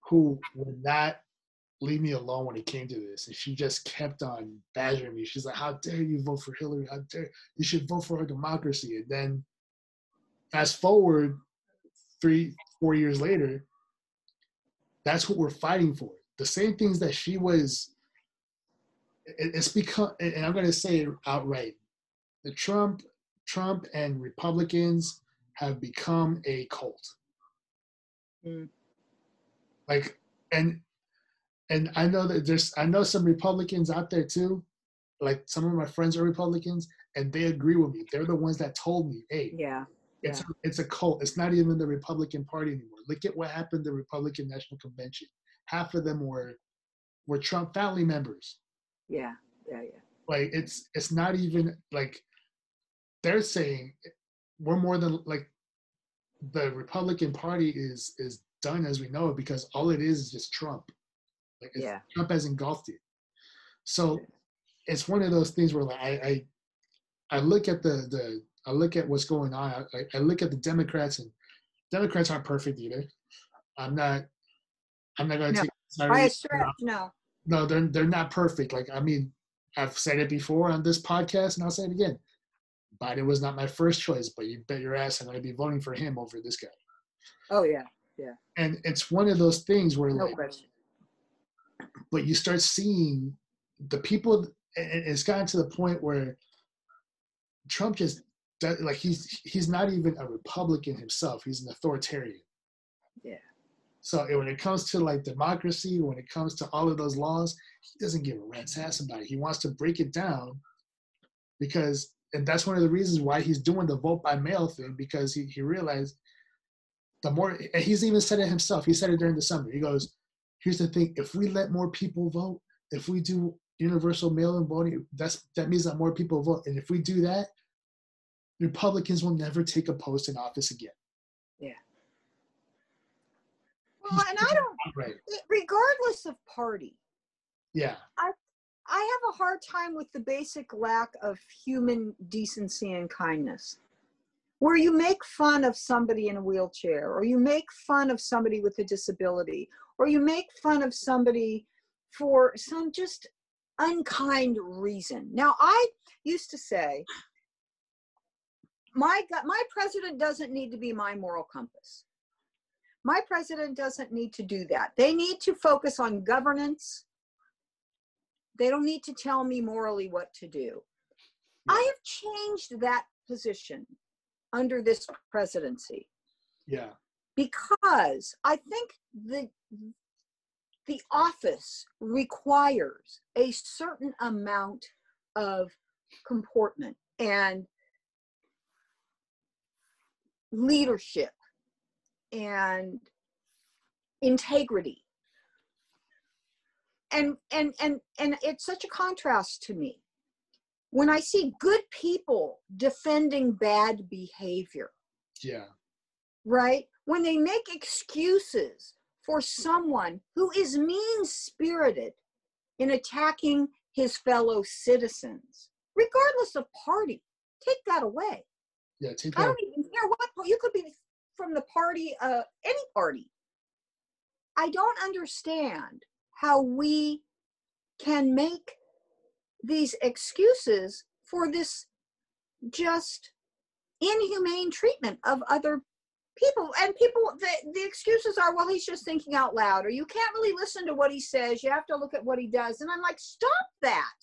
who would not leave me alone when it came to this. And she just kept on badgering me. She's like, How dare you vote for Hillary? How dare you should vote for her democracy? And then fast forward three, four years later, that's what we're fighting for. The same things that she was, it- it's become, and I'm going to say it outright, the Trump, Trump and Republicans have become a cult. Mm. Like, and and I know that there's, I know some Republicans out there too. Like some of my friends are Republicans, and they agree with me. They're the ones that told me, "Hey, Yeah. It's a, it's a cult. It's not even the Republican Party anymore. Look at what happened to the Republican National Convention. Half of them were were Trump family members. Yeah, yeah, yeah. Like it's it's not even like they're saying we're more than like the Republican Party is is done as we know it because all it is is just Trump. Like it's, Yeah. Trump has engulfed it. So it's one of those things where like I I, I look at the the I look at what's going on. I, I look at the Democrats and Democrats aren't perfect either. I'm not I'm not gonna No. take a stretch, no. no, they're they're not perfect. Like I mean, I've said it before on this podcast, and I'll say it again. Biden was not my first choice, but you bet your ass I'm going to be voting for him over this guy. Oh yeah, yeah. And it's one of those things where, no like, question. but you start seeing the people. and It's gotten to the point where Trump just like he's he's not even a Republican himself. He's an authoritarian. Yeah. So when it comes to like democracy, when it comes to all of those laws, he doesn't give a rat's ass about it. He wants to break it down because, and that's one of the reasons why he's doing the vote by mail thing because he, he realized the more, and he's even said it himself. He said it during the summer. He goes, here's the thing: if we let more people vote, if we do universal mail-in voting, that's that means that more people vote, and if we do that, Republicans will never take a post in office again. Yeah. Well, and I don't, Right? regardless of party, Yeah. I have a hard time with the basic lack of human decency and kindness. Where you make fun of somebody in a wheelchair, or you make fun of somebody with a disability, or you make fun of somebody for some just unkind reason. Now, I used to say, my my president doesn't need to be my moral compass. My president doesn't need to do that. They need to focus on governance they don't need to tell me morally what to do. I have changed that position under this presidency Yeah. because I think the the office requires a certain amount of comportment and leadership and integrity and and and and it's such a contrast to me when i see good people defending bad behavior Yeah. right when they make excuses for someone who is mean spirited in attacking his fellow citizens regardless of party take that away Yeah. Take i that. don't even care what you could be from the party uh any party. I don't understand how we can make these excuses for this just inhumane treatment of other people and people the, the excuses are well he's just thinking out loud or you can't really listen to what he says you have to look at what he does and i'm like stop that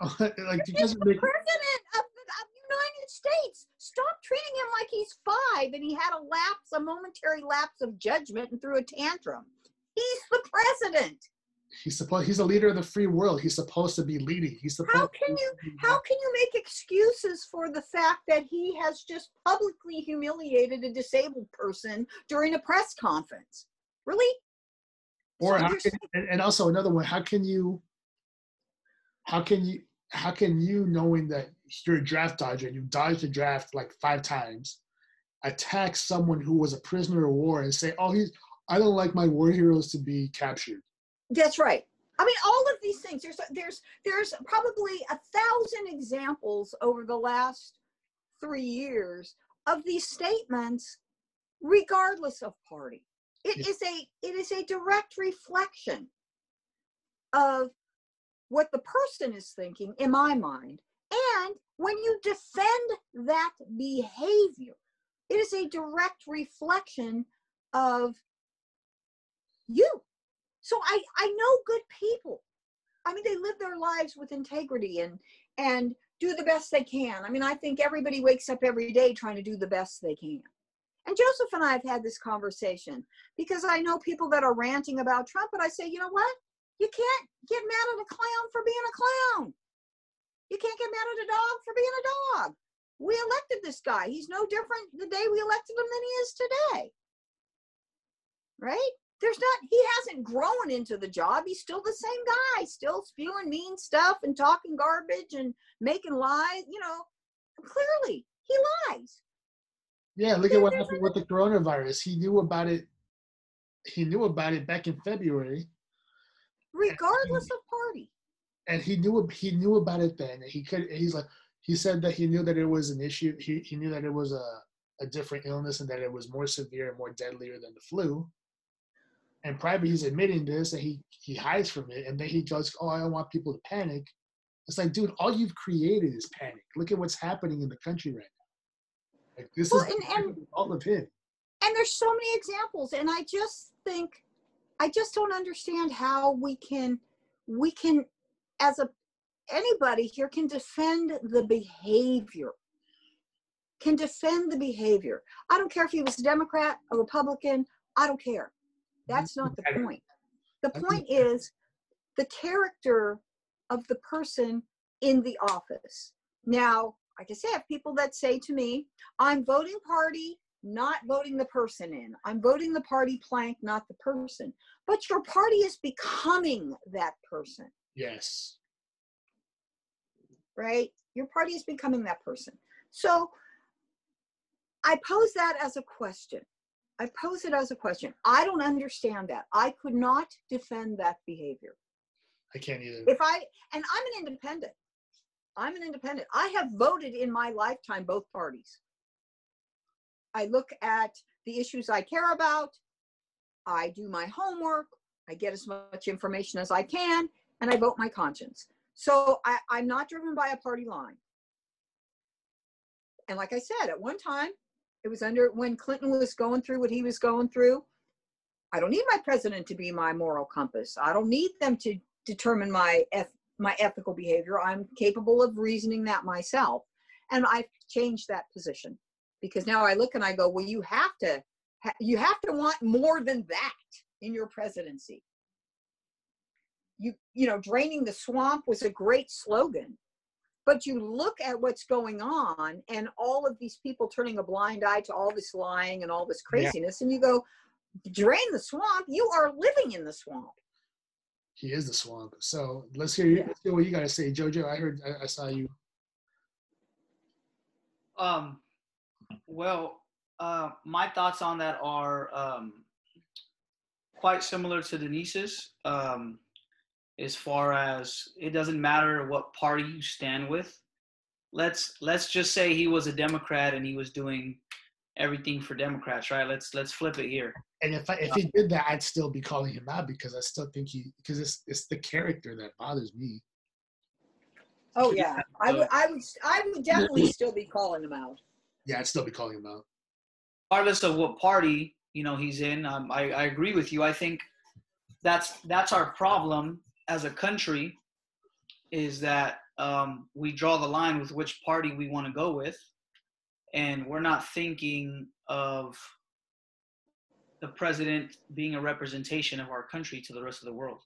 like guys the make president of the of the United States. Stop treating him like he's five and he had a lapse, a momentary lapse of judgment and threw a tantrum. He's the president. he's supposed he's a leader of the free world. He's supposed to be leading. He's supposed How can you how can you make excuses for the fact that he has just publicly humiliated a disabled person during a press conference? Really? or So how can, and also another one, how can you how can you how can you knowing that you're a draft dodger and you dodged the draft like five times attack someone who was a prisoner of war and say, Oh, he's I don't like my war heroes to be captured. That's right. I mean, all of these things. There's there's there's probably a thousand examples over the last three years of these statements, regardless of party. It Yeah. is a it is a direct reflection of what the person is thinking in my mind. And when you defend that behavior, it is a direct reflection of you. So I I know good people. I mean, they live their lives with integrity and and do the best they can. I mean, I think everybody wakes up every day trying to do the best they can. And Joseph and I have had this conversation because I know people that are ranting about Trump, but I say, you know what? You can't get mad at a clown for being a clown. You can't get mad at a dog for being a dog. We elected this guy. He's no different the day we elected him than he is today. Right? There's not, he hasn't grown into the job. He's still the same guy, still spewing mean stuff and talking garbage and making lies. You know, clearly he lies. Yeah, look at what happened with the coronavirus. He knew about it. He knew about it back in February. Regardless of party. And he knew he knew about it then. He could. He's like he said that he knew that it was an issue. He he knew that it was a a different illness and that it was more severe and more deadlier than the flu. And private, he's admitting this and he he hides from it. And then he goes, "Oh, I don't want people to panic." It's like, dude, all you've created is panic. Look at what's happening in the country right now. Like this Well, is and- and- all of him. and there's so many examples and i just think i just don't understand how we can we can as a anybody here can defend the behavior. Can defend the behavior. I don't care if he was a democrat a republican i don't care. That's not the point. The point is the character of the person in the office. Now i say i have people that say to me i'm voting party not voting the person in. I'm voting the party plank, not the person. But your party is becoming that person, Yes. right? Your party is becoming that person. So I pose that as a question. I pose it as a question. I don't understand that. I could not defend that behavior. I can't either. If I, and I'm an independent, I'm an independent. I have voted in my lifetime both parties. I look at the issues I care about. I do my homework. I get as much information as I can, and I vote my conscience. So I, I'm not driven by a party line. And like I said, at one time, it was under when Clinton was going through what he was going through. I don't need my president to be my moral compass. I don't need them to determine my eth- my ethical behavior. I'm capable of reasoning that myself, and I've changed that position because now I look and I go, well, you have to you have to want more than that in your presidency. You you know, draining the swamp was a great slogan, but you look at what's going on and all of these people turning a blind eye to all this lying and all this Yeah. craziness, and you go, drain the swamp. You are living in the swamp. He is the swamp. So let's hear you. Let's hear what you got to say, Jojo. I heard. I, I saw you. Um, well, uh, my thoughts on that are um, quite similar to Denise's. Um, as far as it doesn't matter what party you stand with. Let's let's just say he was a Democrat and he was doing everything for Democrats, right? Let's let's flip it here. And if I, if he did that, I'd still be calling him out because I still think he because it's it's the character that bothers me. Oh yeah, I would, I would, I would definitely still be calling him out. Yeah, I'd still be calling him out. regardless of what party you know he's in um, I, I agree with you i think that's that's our problem as a country is that um, we draw the line with which party we want to go with and we're not thinking of the president being a representation of our country to the rest of the world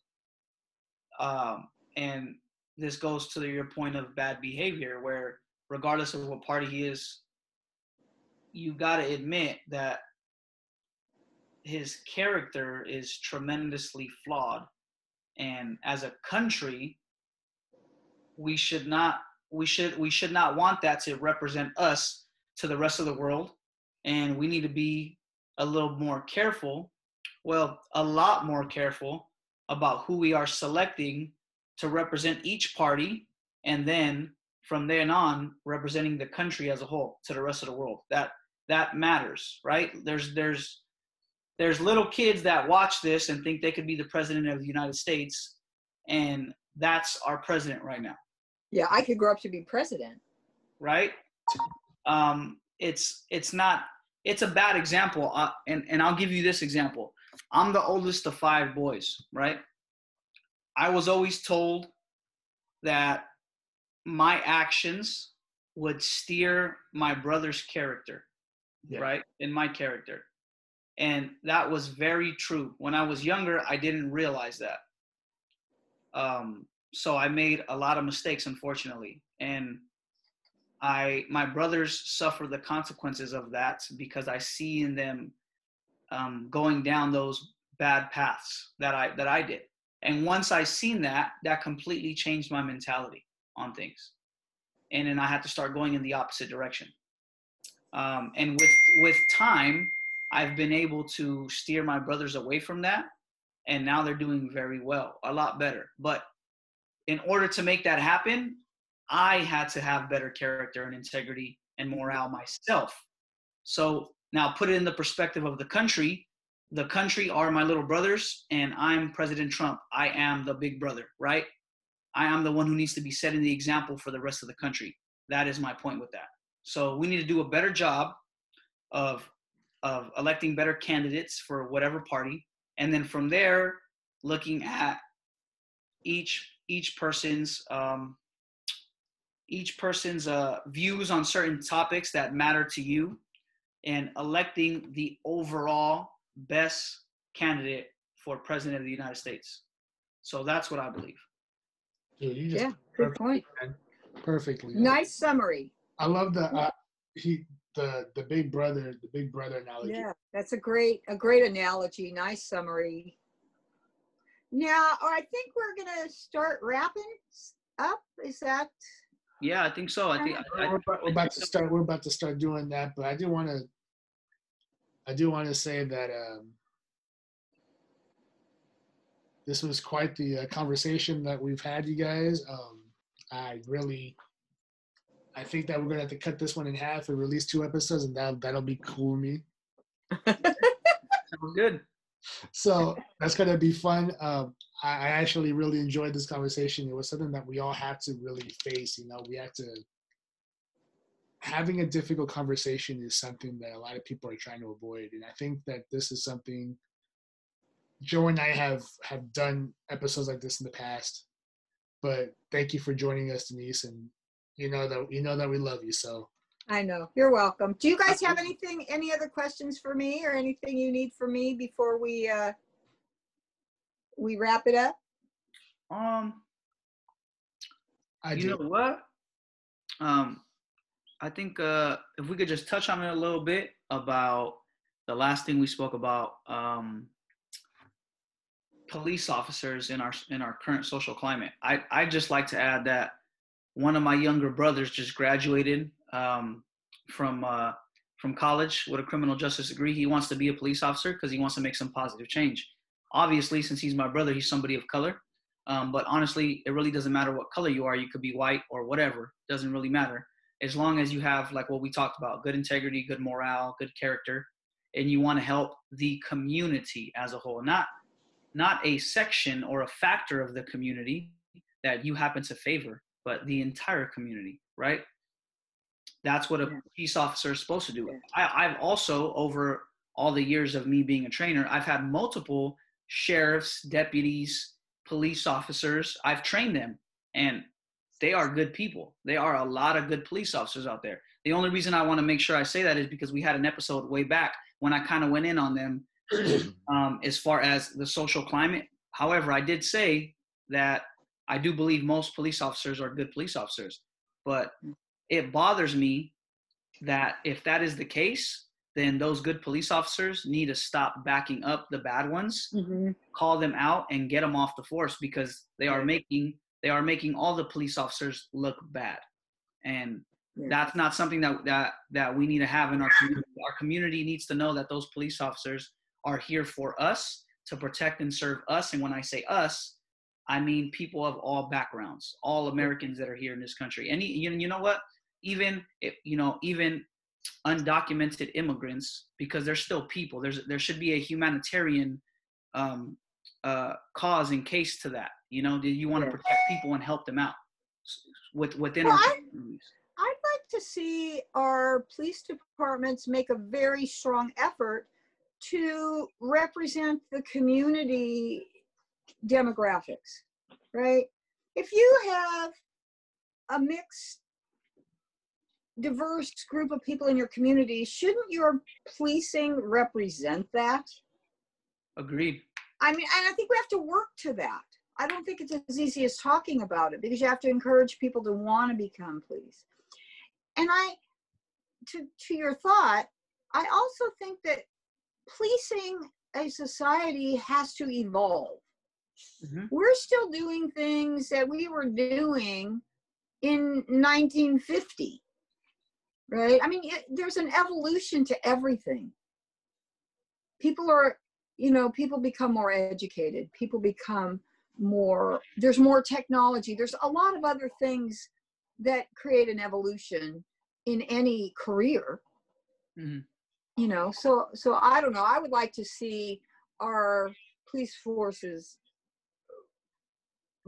um, and this goes to your point of bad behavior where regardless of what party he is you got to admit that his character is tremendously flawed. And as a country we should not we should we should not want that to represent us to the rest of the world. And we need to be a little more careful well a lot more careful about who we are selecting to represent each party and then from then on representing the country as a whole to the rest of the world. That that matters right? There's there's there's little kids that watch this and think they could be the president of the united states and that's our president right now. Yeah, I could grow up to be president. right? Um it's it's not it's a bad example uh, and and i'll give you this example. I'm the oldest of five boys right? I was always told that my actions would steer my brother's character Yeah. right in my character and that was very true when i was younger i didn't realize that um, so i made a lot of mistakes unfortunately and I my brothers suffer the consequences of that because I see in them um, going down those bad paths that I that I did. And once I seen that, that completely changed my mentality on things. And then I had to start going in the opposite direction. Um, and with with time, I've been able to steer my brothers away from that, and now they're doing very well, a lot better. But in order to make that happen, I had to have better character and integrity and morale myself. So now put it in the perspective of the country. The country are my little brothers, and I'm President Trump. I am the big brother, right? I am the one who needs to be setting the example for the rest of the country. That is my point with that. So we need to do a better job of of electing better candidates for whatever party, and then from there, looking at each each person's um, each person's uh, views on certain topics that matter to you, and electing the overall best candidate for president of the United States. So that's what I believe. Dude, you just Yeah, good point. perfectly. Nice summary. I love the uh, he the the big brother the big brother analogy. Yeah, that's a great a great analogy. Nice summary. Now, I think we're gonna start wrapping up. Is that Yeah, I think so. I think I, We're, about, we're about to start. We're about to start doing that, but I do want to. I do want to say that um, this was quite the uh, conversation that we've had, you guys. Um, I really, I think that we're gonna have to cut this one in half and release two episodes, and that that'll be cool with me. sounds good. So that's gonna be fun. Um, I, I actually really enjoyed this conversation. It was something that we all had to really face. You know, we had to. Having a difficult conversation is something that a lot of people are trying to avoid, and I think that this is something. Joe and I have have done episodes like this in the past, but thank you for joining us, Denise, and you know that you know that we love you. So I know. You're welcome. Do you guys have anything any other questions for me or anything you need from me before we uh we wrap it up? Um, I you do. know what? Um, I think uh, if we could just touch on it a little bit about the last thing we spoke about, um, police officers in our in our current social climate. I I just like to add that one of my younger brothers just graduated um, from uh, from college with a criminal justice degree. He wants to be a police officer because he wants to make some positive change. Obviously, since he's my brother, he's somebody of color. Um, but honestly, it really doesn't matter what color you are. You could be white or whatever. Doesn't really matter as long as you have like what we talked about: good integrity, good morale, good character, and you want to help the community as a whole, not not a section or a factor of the community that you happen to favor, but the entire community, right? That's what a Yeah. police officer is supposed to do. Yeah. I, I've also, over all the years of me being a trainer, I've had multiple sheriffs, deputies, police officers. I've trained them, and they are good people. They are a lot of good police officers out there. The only reason I want to make sure I say that is because we had an episode way back when I kind of went in on them um, as far as the social climate. However, I did say that I do believe most police officers are good police officers, but it bothers me that if that is the case, then those good police officers need to stop backing up the bad ones, mm-hmm. call them out, and get them off the force because they are making they are making all the police officers look bad, and Yeah. that's not something that that that we need to have in our community. Our community needs to know that those police officers are here for us to protect and serve us. And when I say us, I mean people of all backgrounds, all Americans that are here in this country. And you, you know what? Even if you know, even undocumented immigrants, because they're still people. There's there should be a humanitarian um, uh, cause and case to that. You know, do you want to protect people and help them out with within Well, our I- communities? I'd like to see our police departments make a very strong effort to represent the community demographics, right? If you have a mixed, diverse group of people in your community, shouldn't your policing represent that? Agreed. I mean, and I think we have to work to that. I don't think it's as easy as talking about it because you have to encourage people to want to become police. and I, to to your thought, I also think that policing a society has to evolve. Mm-hmm. We're still doing things that we were doing in 1950, right? I mean, it, there's an evolution to everything. People are, you know, people become more educated. People become more, there's more technology. There's a lot of other things that create an evolution in any career. Mhm. You know, so so I don't know. I would like to see our police forces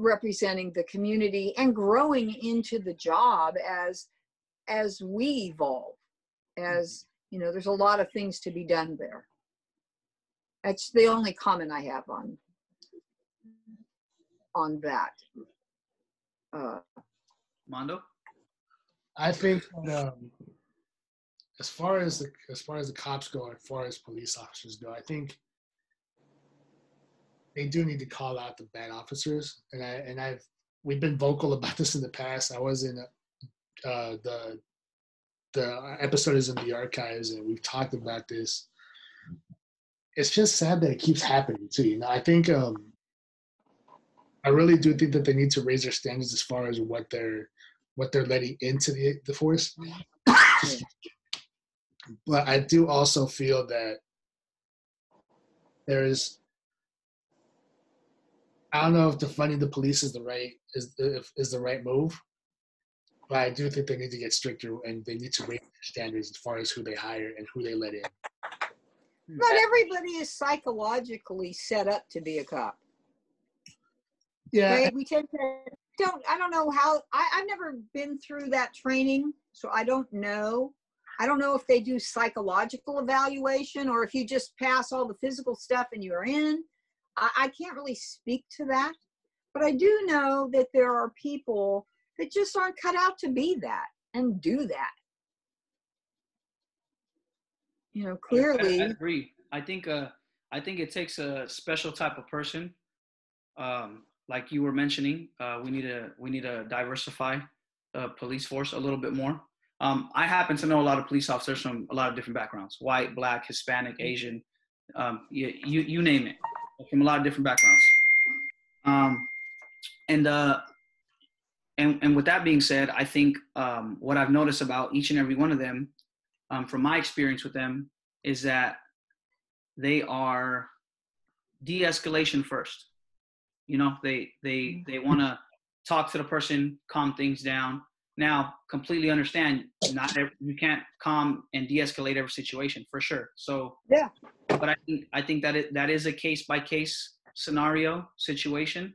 representing the community and growing into the job as as we evolve as you know there's a lot of things to be done there. That's the only comment i have on on that. Uh Mondo. I think that, um, as far as the as far as the cops go, as far as police officers go, I think they do need to call out the bad officers. And I and I've we've been vocal about this in the past. I was in uh, the the episode is in the archives, and we've talked about this. It's just sad that it keeps happening too. You know, I think um, I really do think that they need to raise their standards as far as what they're what they're letting into the the force. but I do also feel that there is. I don't know if defunding the police is the right is if, is the right move, but I do think they need to get stricter and they need to raise their standards as far as who they hire and who they let in. not everybody is psychologically set up to be a cop. Yeah, right? We tend to don't i don't know how I, i've never been through that training so i don't know. I don't know if they do psychological evaluation or if you just pass all the physical stuff and you're in i, I can't really speak to that but i do know that there are people that just aren't cut out to be that and do that you know I, clearly I agree. I think uh, I think it takes a special type of person. Um, like you were mentioning, uh, we need to we need to diversify the police force a little bit more. Um, I happen to know a lot of police officers from a lot of different backgrounds: white, black, Hispanic, Asian, um, you, you you name it, from a lot of different backgrounds. Um, and uh, and and with that being said, I think um, what I've noticed about each and every one of them, um, from my experience with them, is that they are de-escalation first. You know, they they they want to talk to the person, calm things down. Now, completely understand, not every, you can't calm and de-escalate every situation for sure. So Yeah. but I think I think that it that is a case by case scenario situation.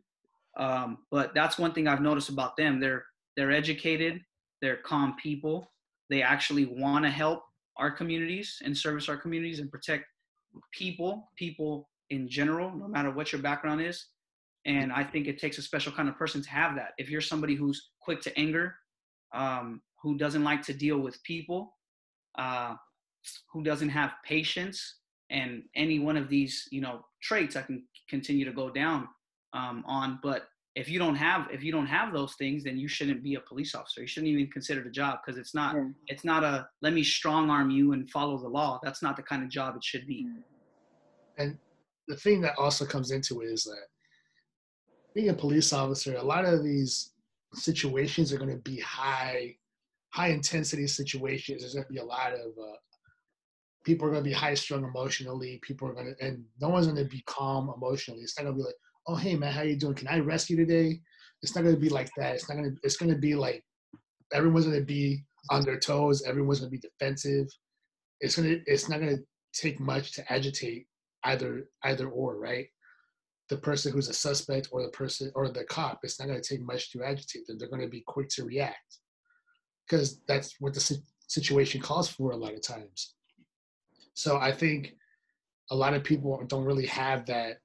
Um, but that's one thing I've noticed about them. They're they're educated, they're calm people. They actually want to help our communities and service our communities and protect people, people in general, no matter what your background is. And I think it takes a special kind of person to have that. If you're somebody who's quick to anger, um, who doesn't like to deal with people, uh, who doesn't have patience, and any one of these, you know, traits, I can continue to go down um, on. But if you don't have if you don't have those things, then you shouldn't be a police officer. You shouldn't even consider the job because it's not Yeah. it's not a let me strong arm you and follow the law. That's not the kind of job it should be. and the thing that also comes into it is that being a police officer, a lot of these situations are going to be high, high intensity situations. There's going to be a lot of uh, people are going to be high strung emotionally. People are going to, and no one's going to be calm emotionally. It's not going to be like, oh hey man, how you doing? Can I rescue today? It's not going to be like that. It's not going to. It's going to be like everyone's going to be on their toes. Everyone's going to be defensive. It's gonna. It's not going to take much to agitate either either or right the person who's a suspect or the person or the cop it's not going to take much to agitate them. They're going to be quick to react. Because that's what the situation calls for a lot of times. So i think a lot of people don't really have that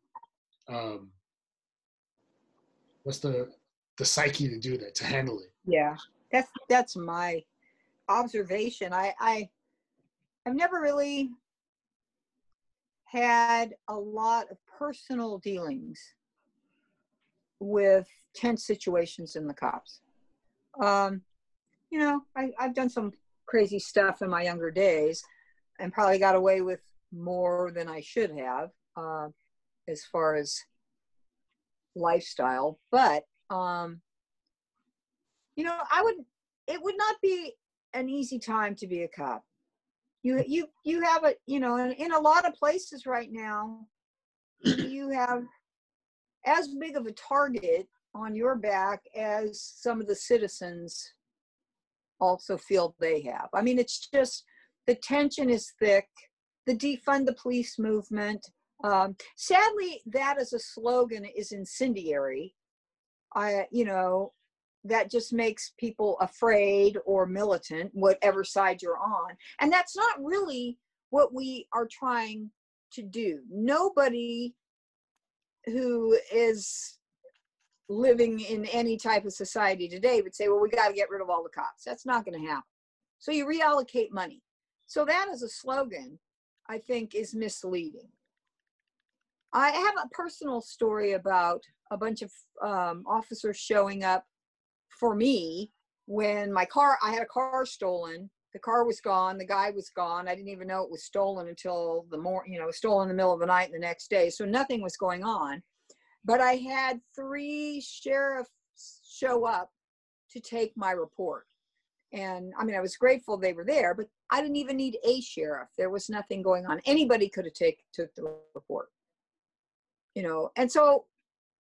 um what's the the psyche to do that to handle it. Yeah that's that's my observation. I i i've never really had a lot of personal dealings with tense situations in the cops um you know, I, I've done some crazy stuff in my younger days and probably got away with more than I should have uh, as far as lifestyle. But, um, you know, I would, it would not be an easy time to be a cop. You, you, you have a, you know, in, in a lot of places right now, you have as big of a target on your back as some of the citizens also feel they have. I mean, it's just the tension is thick. The defund the police movement. Um, sadly, that as a slogan is incendiary. I, you know, that just makes people afraid or militant, whatever side you're on. And that's not really what we are trying to do. Nobody who is living in any type of society today would say, well, we got to get rid of all the cops. That's not going to happen. So you reallocate money. So that as a slogan, I think, is misleading. I have a personal story about a bunch of um, officers showing up for me when my car, I had a car stolen. The car was gone. The guy was gone. I didn't even know it was stolen until the more, you know, stolen in the middle of the night and the next day. So nothing was going on. But I had three sheriffs show up to take my report. And I mean, I was grateful they were there, but I didn't even need a sheriff. There was nothing going on. Anybody could have take, took the report. You know, and so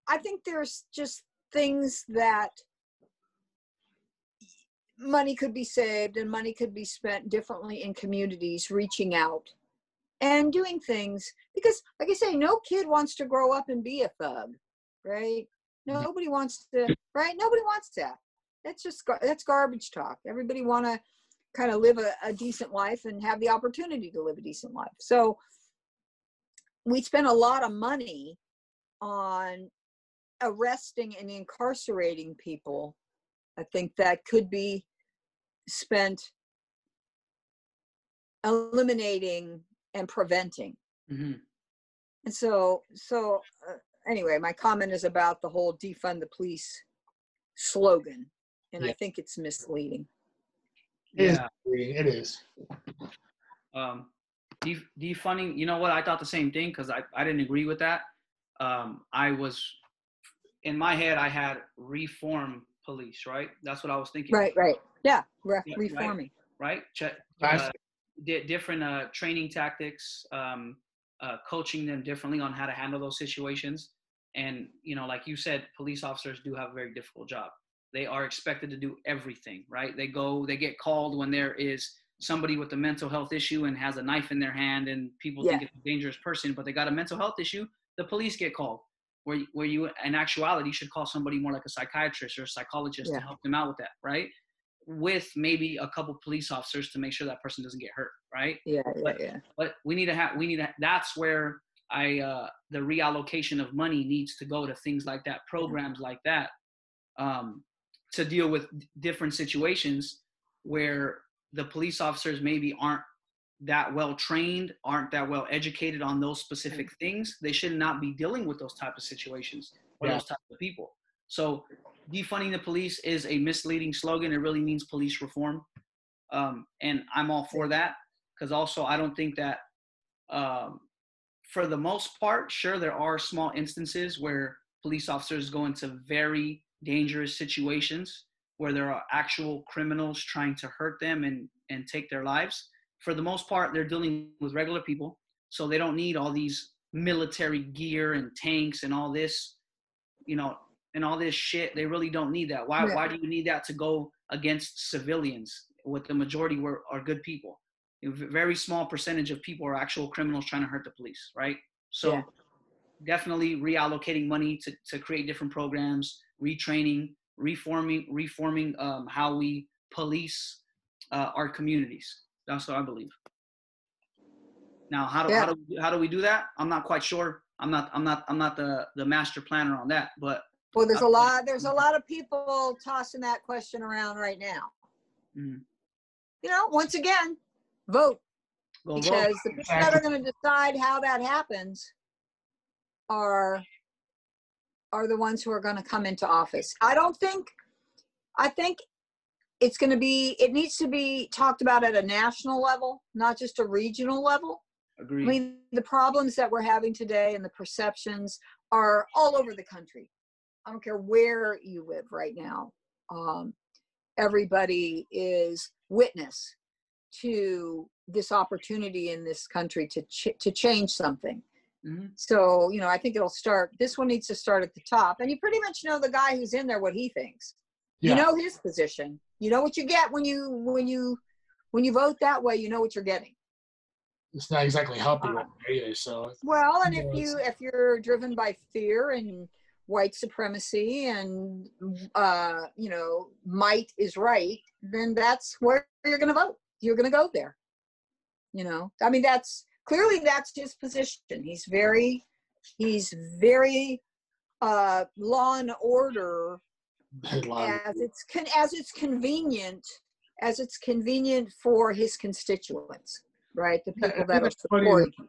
I think there's just things that money could be saved and money could be spent differently in communities reaching out and doing things. Because like i say no kid wants to grow up and be a thug right? Mm-hmm. nobody wants to right? Nobody wants that. That's just that's garbage talk. Everybody want to kind of live a, a decent life and have the opportunity to live a decent life. So we spend a lot of money on arresting and incarcerating people. I think that could be spent eliminating and preventing. Mm-hmm. And so, so uh, anyway, my comment is about the whole defund the police slogan, and yeah. I think it's misleading. It yeah. is. It is. Um, def- defunding. You know what? I thought the same thing because I I didn't agree with that. Um, I was in my head. I had reform police. Right. That's what I was thinking. Right. Right. Yeah. Re- yeah reforming. Right. right? Check. Uh, di- different uh, training tactics, um, uh, coaching them differently on how to handle those situations. And you know, like you said, police officers do have a very difficult job. They are expected to do everything, right? They go, they get called when there is somebody with a mental health issue and has a knife in their hand, and people yeah. think it's a dangerous person, but they got a mental health issue. The police get called. Where, where you in actuality should call somebody more like a psychiatrist or a psychologist yeah. to help them out with that, right? With maybe a couple police officers to make sure that person doesn't get hurt, right? Yeah, yeah, but, yeah. But we need to have we need to that's where I uh the reallocation of money needs to go to things like that, programs like that, um, to deal with different situations where the police officers maybe aren't that well trained, aren't that well educated on those specific things. They should not be dealing with those type of situations or yeah. those type of people. So defunding the police is a misleading slogan. It really means police reform, um, and I'm all for that because also I don't think that, um, for the most part, sure there are small instances where police officers go into very dangerous situations where there are actual criminals trying to hurt them and and take their lives. For the most part, they're dealing with regular people, so they don't need all these military gear and tanks and all this, you know, and all this shit. They really don't need that. Why? Yeah. Why do you need that to go against civilians? With the majority were are good people. A very small percentage of people are actual criminals trying to hurt the police, right? So yeah. definitely reallocating money to, to create different programs, retraining, reforming, reforming um, how we police uh, our communities. That's what I believe. Now, how do, yeah. how do how do we do that? I'm not quite sure. I'm not I'm not I'm not the the master planner on that, but well, there's a lot. There's a lot of people tossing that question around right now. Mm. You know, once again, vote Go because vote. the people that are going to decide how that happens are are the ones who are going to come into office. I don't think. I think it's going to be it needs to be talked about at a national level not just a regional level Agreed. i mean the problems that we're having today and the perceptions are all over the country i don't care where you live right now um, everybody is witness to this opportunity in this country to ch- to change something Mhm. so you know i think it'll start this one needs to start at the top and you pretty much know the guy who's in there what he thinks Yeah. you know his position you know what you get when you when you when you vote that way you know what you're getting it's not exactly helping Uh, either. So well and if you if you're driven by fear and white supremacy and uh you know might is right then that's where you're going to vote. You're going to go there. You know? I mean that's clearly that's his position. He's very he's very uh law and order as it's con- as it's convenient as it's convenient for his constituents right? The people that are that's funny supporting him.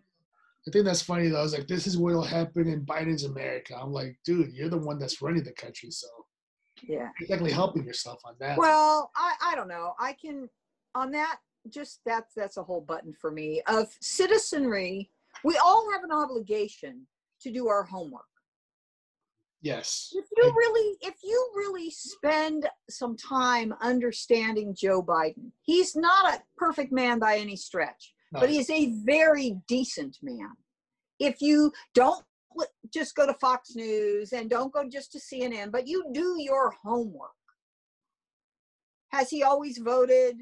I think that's funny though. I was like, this is what'll happen in Biden's America. I'm like, dude, you're the one that's running the country, so yeah you're exactly helping yourself on that. well i i don't know i can on that just that's that's a whole button for me of citizenry we all have an obligation to do our homework yes. if you I- really if you really spend some time understanding joe biden he's not a perfect man by any stretch No, but he's a very decent man. If you don't just go to fox news and don't go just to cnn but you do your homework. Has he always voted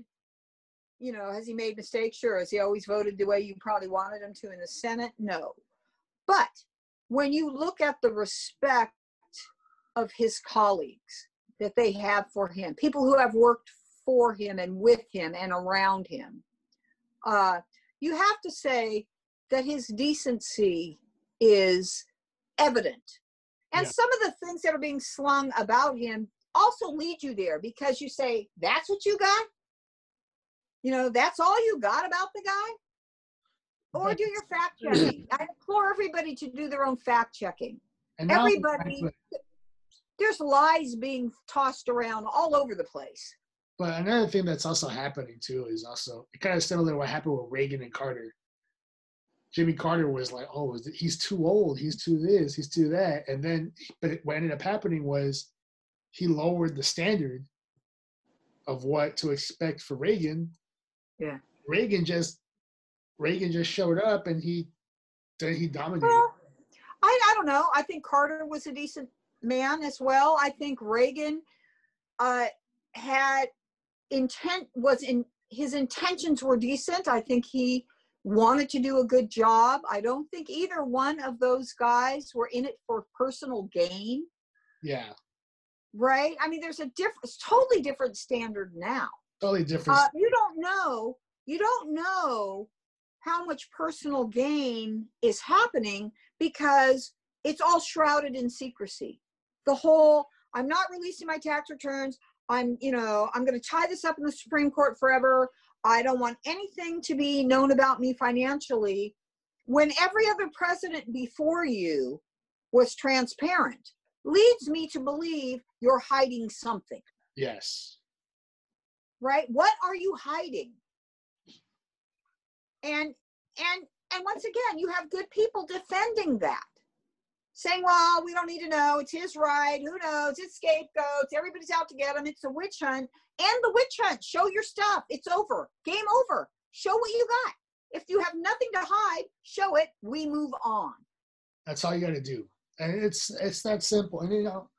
you know has he made mistakes? Sure. Has he always voted the way you probably wanted him to in the senate? No. But when you look at the respect of his colleagues that they have for him people who have worked for him and with him and around him uh, you have to say that his decency is evident. And Yeah. some of the things that are being slung about him also lead you there because you say, that's what you got? You know, that's all you got about the guy? Or do your fact checking. I implore everybody to do their own fact checking. and everybody- There's lies being tossed around all over the place. But another thing that's also happening too is also it kind of similar to what happened with Reagan and Carter. Jimmy Carter was like, "Oh, he's too old. He's too this. He's too that." And then, but what ended up happening was he lowered the standard of what to expect for Reagan. Yeah. Reagan just Reagan just showed up and he then he dominated. Well, I, I don't know. I think Carter was a decent man as well. I think Reagan uh, had intent was in his intentions were decent. I think he wanted to do a good job. I don't think either one of those guys were in it for personal gain, yeah, right? I mean, there's a different, totally different standard now. totally different. Uh, you don't know you don't know how much personal gain is happening because it's all shrouded in secrecy the whole i'm not releasing my tax returns i'm you know i'm going to tie this up in the supreme court forever. I don't want anything to be known about me financially when every other president before you was transparent leads me to believe you're hiding something. Yes, right? What are you hiding? And and and once again you have good people defending that saying well we don't need to know. It's his right who knows? It's scapegoats. Everybody's out to get him it's a witch hunt. And the witch hunt. Show your stuff. It's over. Game over. Show what you got. If you have nothing to hide show it. We move on. That's all you got to do, and it's it's that simple. And you know,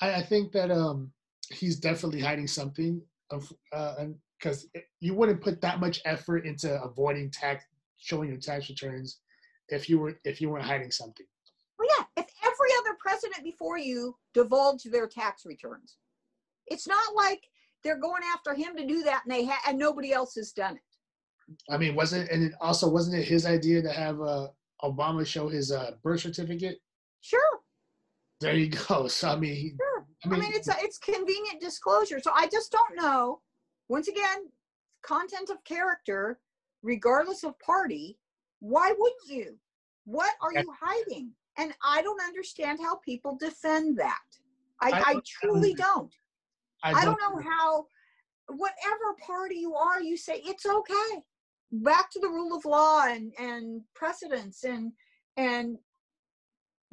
I, I think that um he's definitely hiding something of uh, because you wouldn't put that much effort into avoiding tax, showing your tax returns, if you were if you weren't hiding something. Well yeah if every other president before you divulged their tax returns it's not like they're going after him to do that and they ha- and nobody else has done it I mean, wasn't and it also wasn't it his idea to have uh, Obama show his uh, birth certificate? sure There you go. So I mean, Sure. I I mean, mean, it's a, it's convenient disclosure. So I just don't know. Once again, content of character, regardless of party. Why wouldn't you? What are you hiding? And I don't understand how people defend that. I, I I, truly don't. I I don't, don't know how whatever party you are, you say it's okay. Back to the rule of law and and precedence and and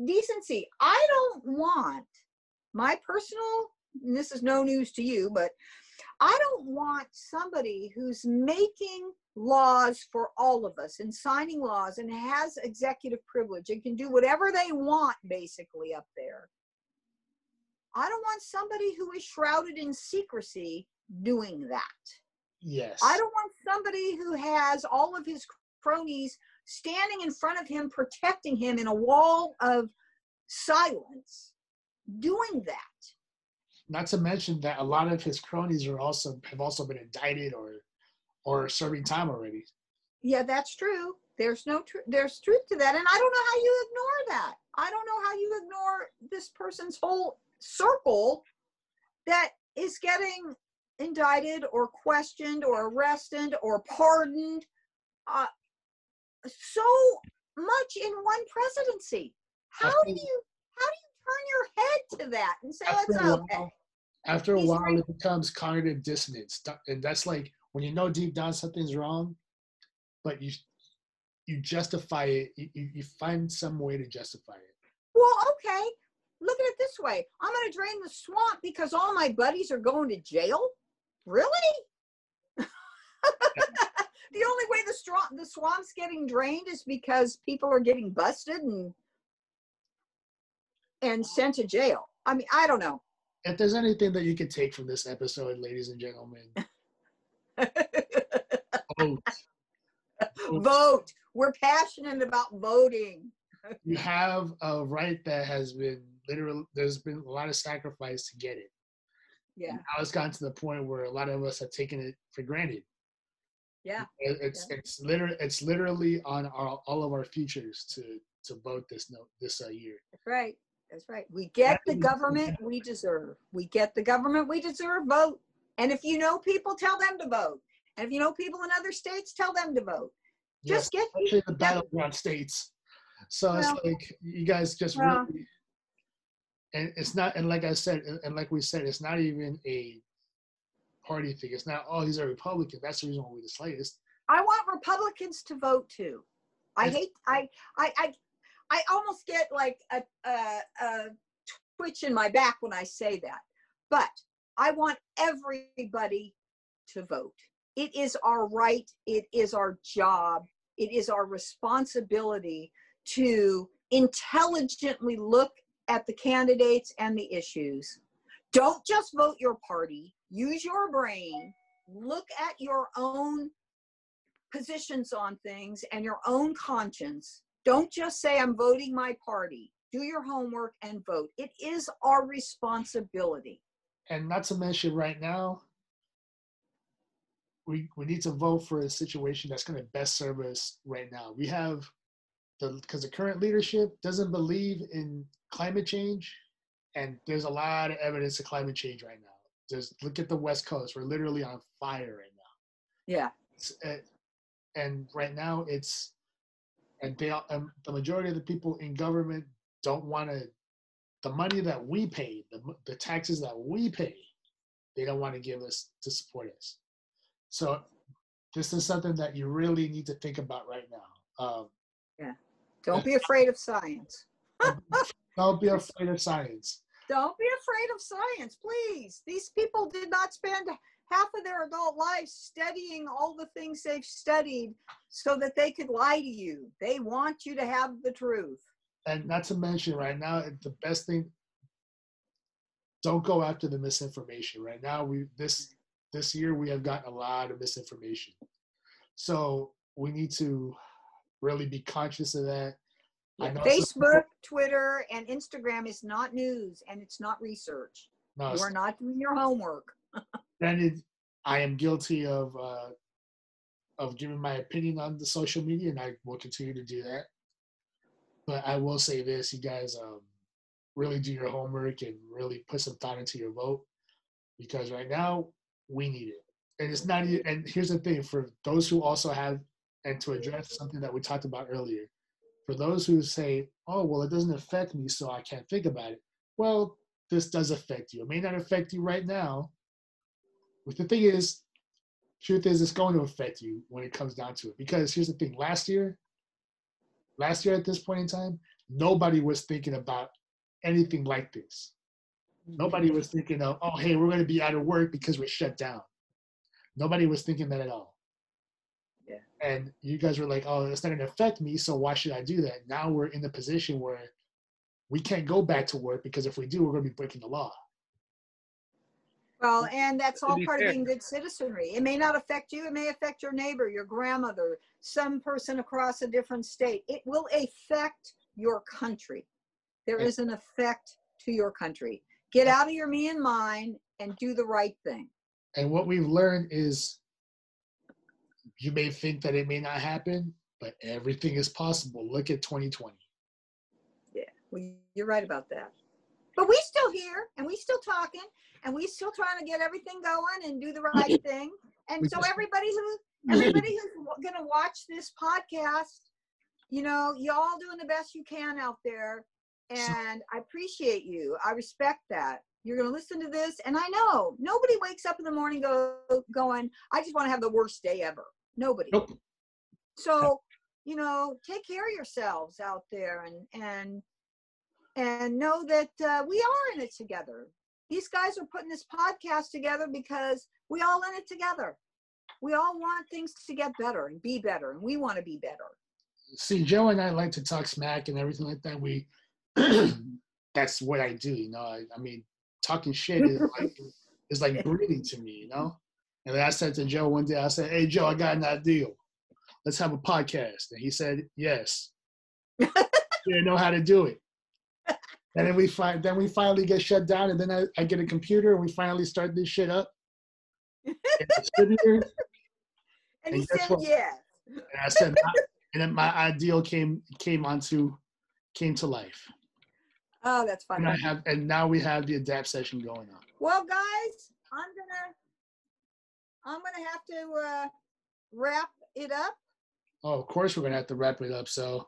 decency. I don't want my personal. this is no news to you, but I don't want somebody who's making laws for all of us and signing laws and has executive privilege and can do whatever they want basically up there. I don't want somebody who is shrouded in secrecy doing that. Yes. I don't want somebody who has all of his cronies standing in front of him, protecting him in a wall of silence, doing that. Not to mention that a lot of his cronies are also have also been indicted or or serving time already. Yeah, that's true. There's no truth. There's truth to that, and I don't know how you ignore that. I don't know how you ignore this person's whole circle that is getting indicted or questioned or arrested or pardoned uh, so much in one presidency. How do you how do you turn your head to that and say After it's okay? while- After a He's while, right. it becomes cognitive dissonance, and that's like when you know deep down something's wrong, but you you justify it. You, you find some way to justify it. Well, okay. Look at it this way. I'm going to drain the swamp because all my buddies are going to jail. Really? the only way the swamp the swamp's getting drained is because people are getting busted and and sent to jail. I mean, I don't know. If there's anything that you can take from this episode, ladies and gentlemen, vote. Vote. We're passionate about voting. you have a right that has been literally. There's been a lot of sacrifice to get it. Yeah. And now it's gotten to the point where a lot of us have taken it for granted. Yeah. It- It's it's literally it's literally on our, all of our futures to to vote this no this uh, year. That's right. That's right. We get the government we deserve. We get the government we deserve. Vote. And if you know people, tell them to vote. And if you know people in other states, tell them to vote. Yes, Just get especially the battleground states. So Well, it's like you guys just well. really, and it's not, and like I said, and, like we said, it's not even a party thing. It's not, oh, he's a Republican. That's the reason why we dislike this. I want Republicans to vote too. I Yes. hate I I I I almost get like a, a a twitch in my back when I say that. But I want everybody to vote. It is our right, it is our job, it is our responsibility to intelligently look at the candidates and the issues. Don't just vote your party, use your brain, look at your own positions on things and your own conscience. Don't just say, I'm voting my party. Do your homework and vote. It is our responsibility. And not to mention, right now, we we need to vote for a situation that's going to best serve us right now. We have the because the current leadership doesn't believe in climate change, and there's a lot of evidence of climate change right now. Just look at the West Coast; we're literally on fire right now. Yeah. It's, uh, and right now, it's and they um, the majority of the people in government don't want to the money that we pay, the, the taxes that we pay, they don't want to give us to support us. So this is something that you really need to think about right now. Um, Don't be afraid of science. don't be afraid of science. Don't be afraid of science, please. These people did not spend half of their adult lives studying all the things they've studied so that they could lie to you. They want you to have the truth. And not to mention, right now, the best thing. Don't go after the misinformation. Right now, we this this year we have gotten a lot of misinformation, so we need to really be conscious of that. Some Facebook, Twitter, and Instagram is not news and it's not research. No, You are not doing your homework. granted, I am guilty of uh, of giving my opinion on the social media, and I will continue to do that. But I will say this: you guys um, really do your homework and really put some thought into your vote, because right now we need it. And it's not. And here's the thing: for those who also have, and to address something that we talked about earlier, for those who say, "Oh, well, it doesn't affect me, so I can't think about it." Well, this does affect you. It may not affect you right now, But the thing is, truth is, it's going to affect you when it comes down to it. Because here's the thing: last year, last year at this point in time, nobody was thinking about anything like this. Nobody was thinking of, oh, hey, we're going to be out of work because we're shut down. Nobody was thinking that at all. Yeah. And you guys were like, oh, it's not going to affect me, so why should I do that? Now we're in the position where we can't go back to work because if we do, we're going to be breaking the law. Well, and that's all part fair- of being good citizenry. It may not affect you, it may affect your neighbor, your grandmother, some person across a different state. It will affect your country. There is an effect to your country. Get out of your me and mine and do the right thing. And what we've learned is you may think that it may not happen, but everything is possible. Look at 2020. Yeah, Well, you're right about that. But we still here and we still talking and we're still trying to get everything going and do the right thing. And We so just- everybody who everybody who's gonna watch this podcast, you know, y'all doing the best you can out there. And I appreciate you. I respect that. You're gonna listen to this, and I know nobody wakes up in the morning go going, I just want to have the worst day ever. Nobody. Nope. So, you know, take care of yourselves out there and and and know that uh, we are in it together. These guys are putting this podcast together because we all in it together. We all want things to get better and be better, and we want to be better. See, Joe and I like to talk smack and everything like that. We, that's what I do, you know. I, I mean, talking shit is like is like breathing to me, you know. And I said to Joe one day, I said, "Hey, Joe, I got an idea. Let's have a podcast." And he said, "Yes." you didn't know how to do it. And then we find, then we finally get shut down, and then I, I get a computer, and we finally start this shit up. Get a And And he said what? yes. and I said, my, and then my ideal came came onto came to life. Oh, that's And I have, and now we have the adapt session going on. Well, guys, I'm gonna I'm gonna have to uh, wrap it up. Oh, of course, we're gonna have to wrap it up. So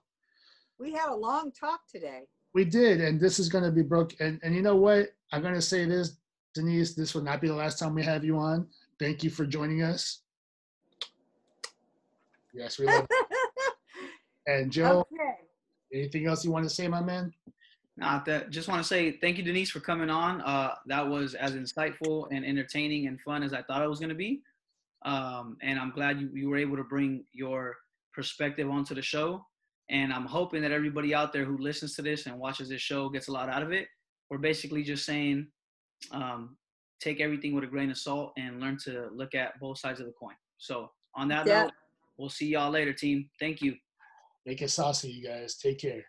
We had a long talk today. We did, and this is gonna be broke. And and you know what? I'm gonna say this, Denise. This will not be the last time we have you on. Thank you for joining us. Yes, we love. you. And Joe, okay. anything else you want to say, my man? Not that. Just want to say thank you, Denise, for coming on. Uh, that was as insightful and entertaining and fun as I thought it was going to be. Um, and I'm glad you, you were able to bring your perspective onto the show. And I'm hoping that everybody out there who listens to this and watches this show gets a lot out of it. We're basically just saying, um, take everything with a grain of salt and learn to look at both sides of the coin. So on that Yeah. note, we'll see y'all later, team. Thank you. Make it saucy, you guys. Take care.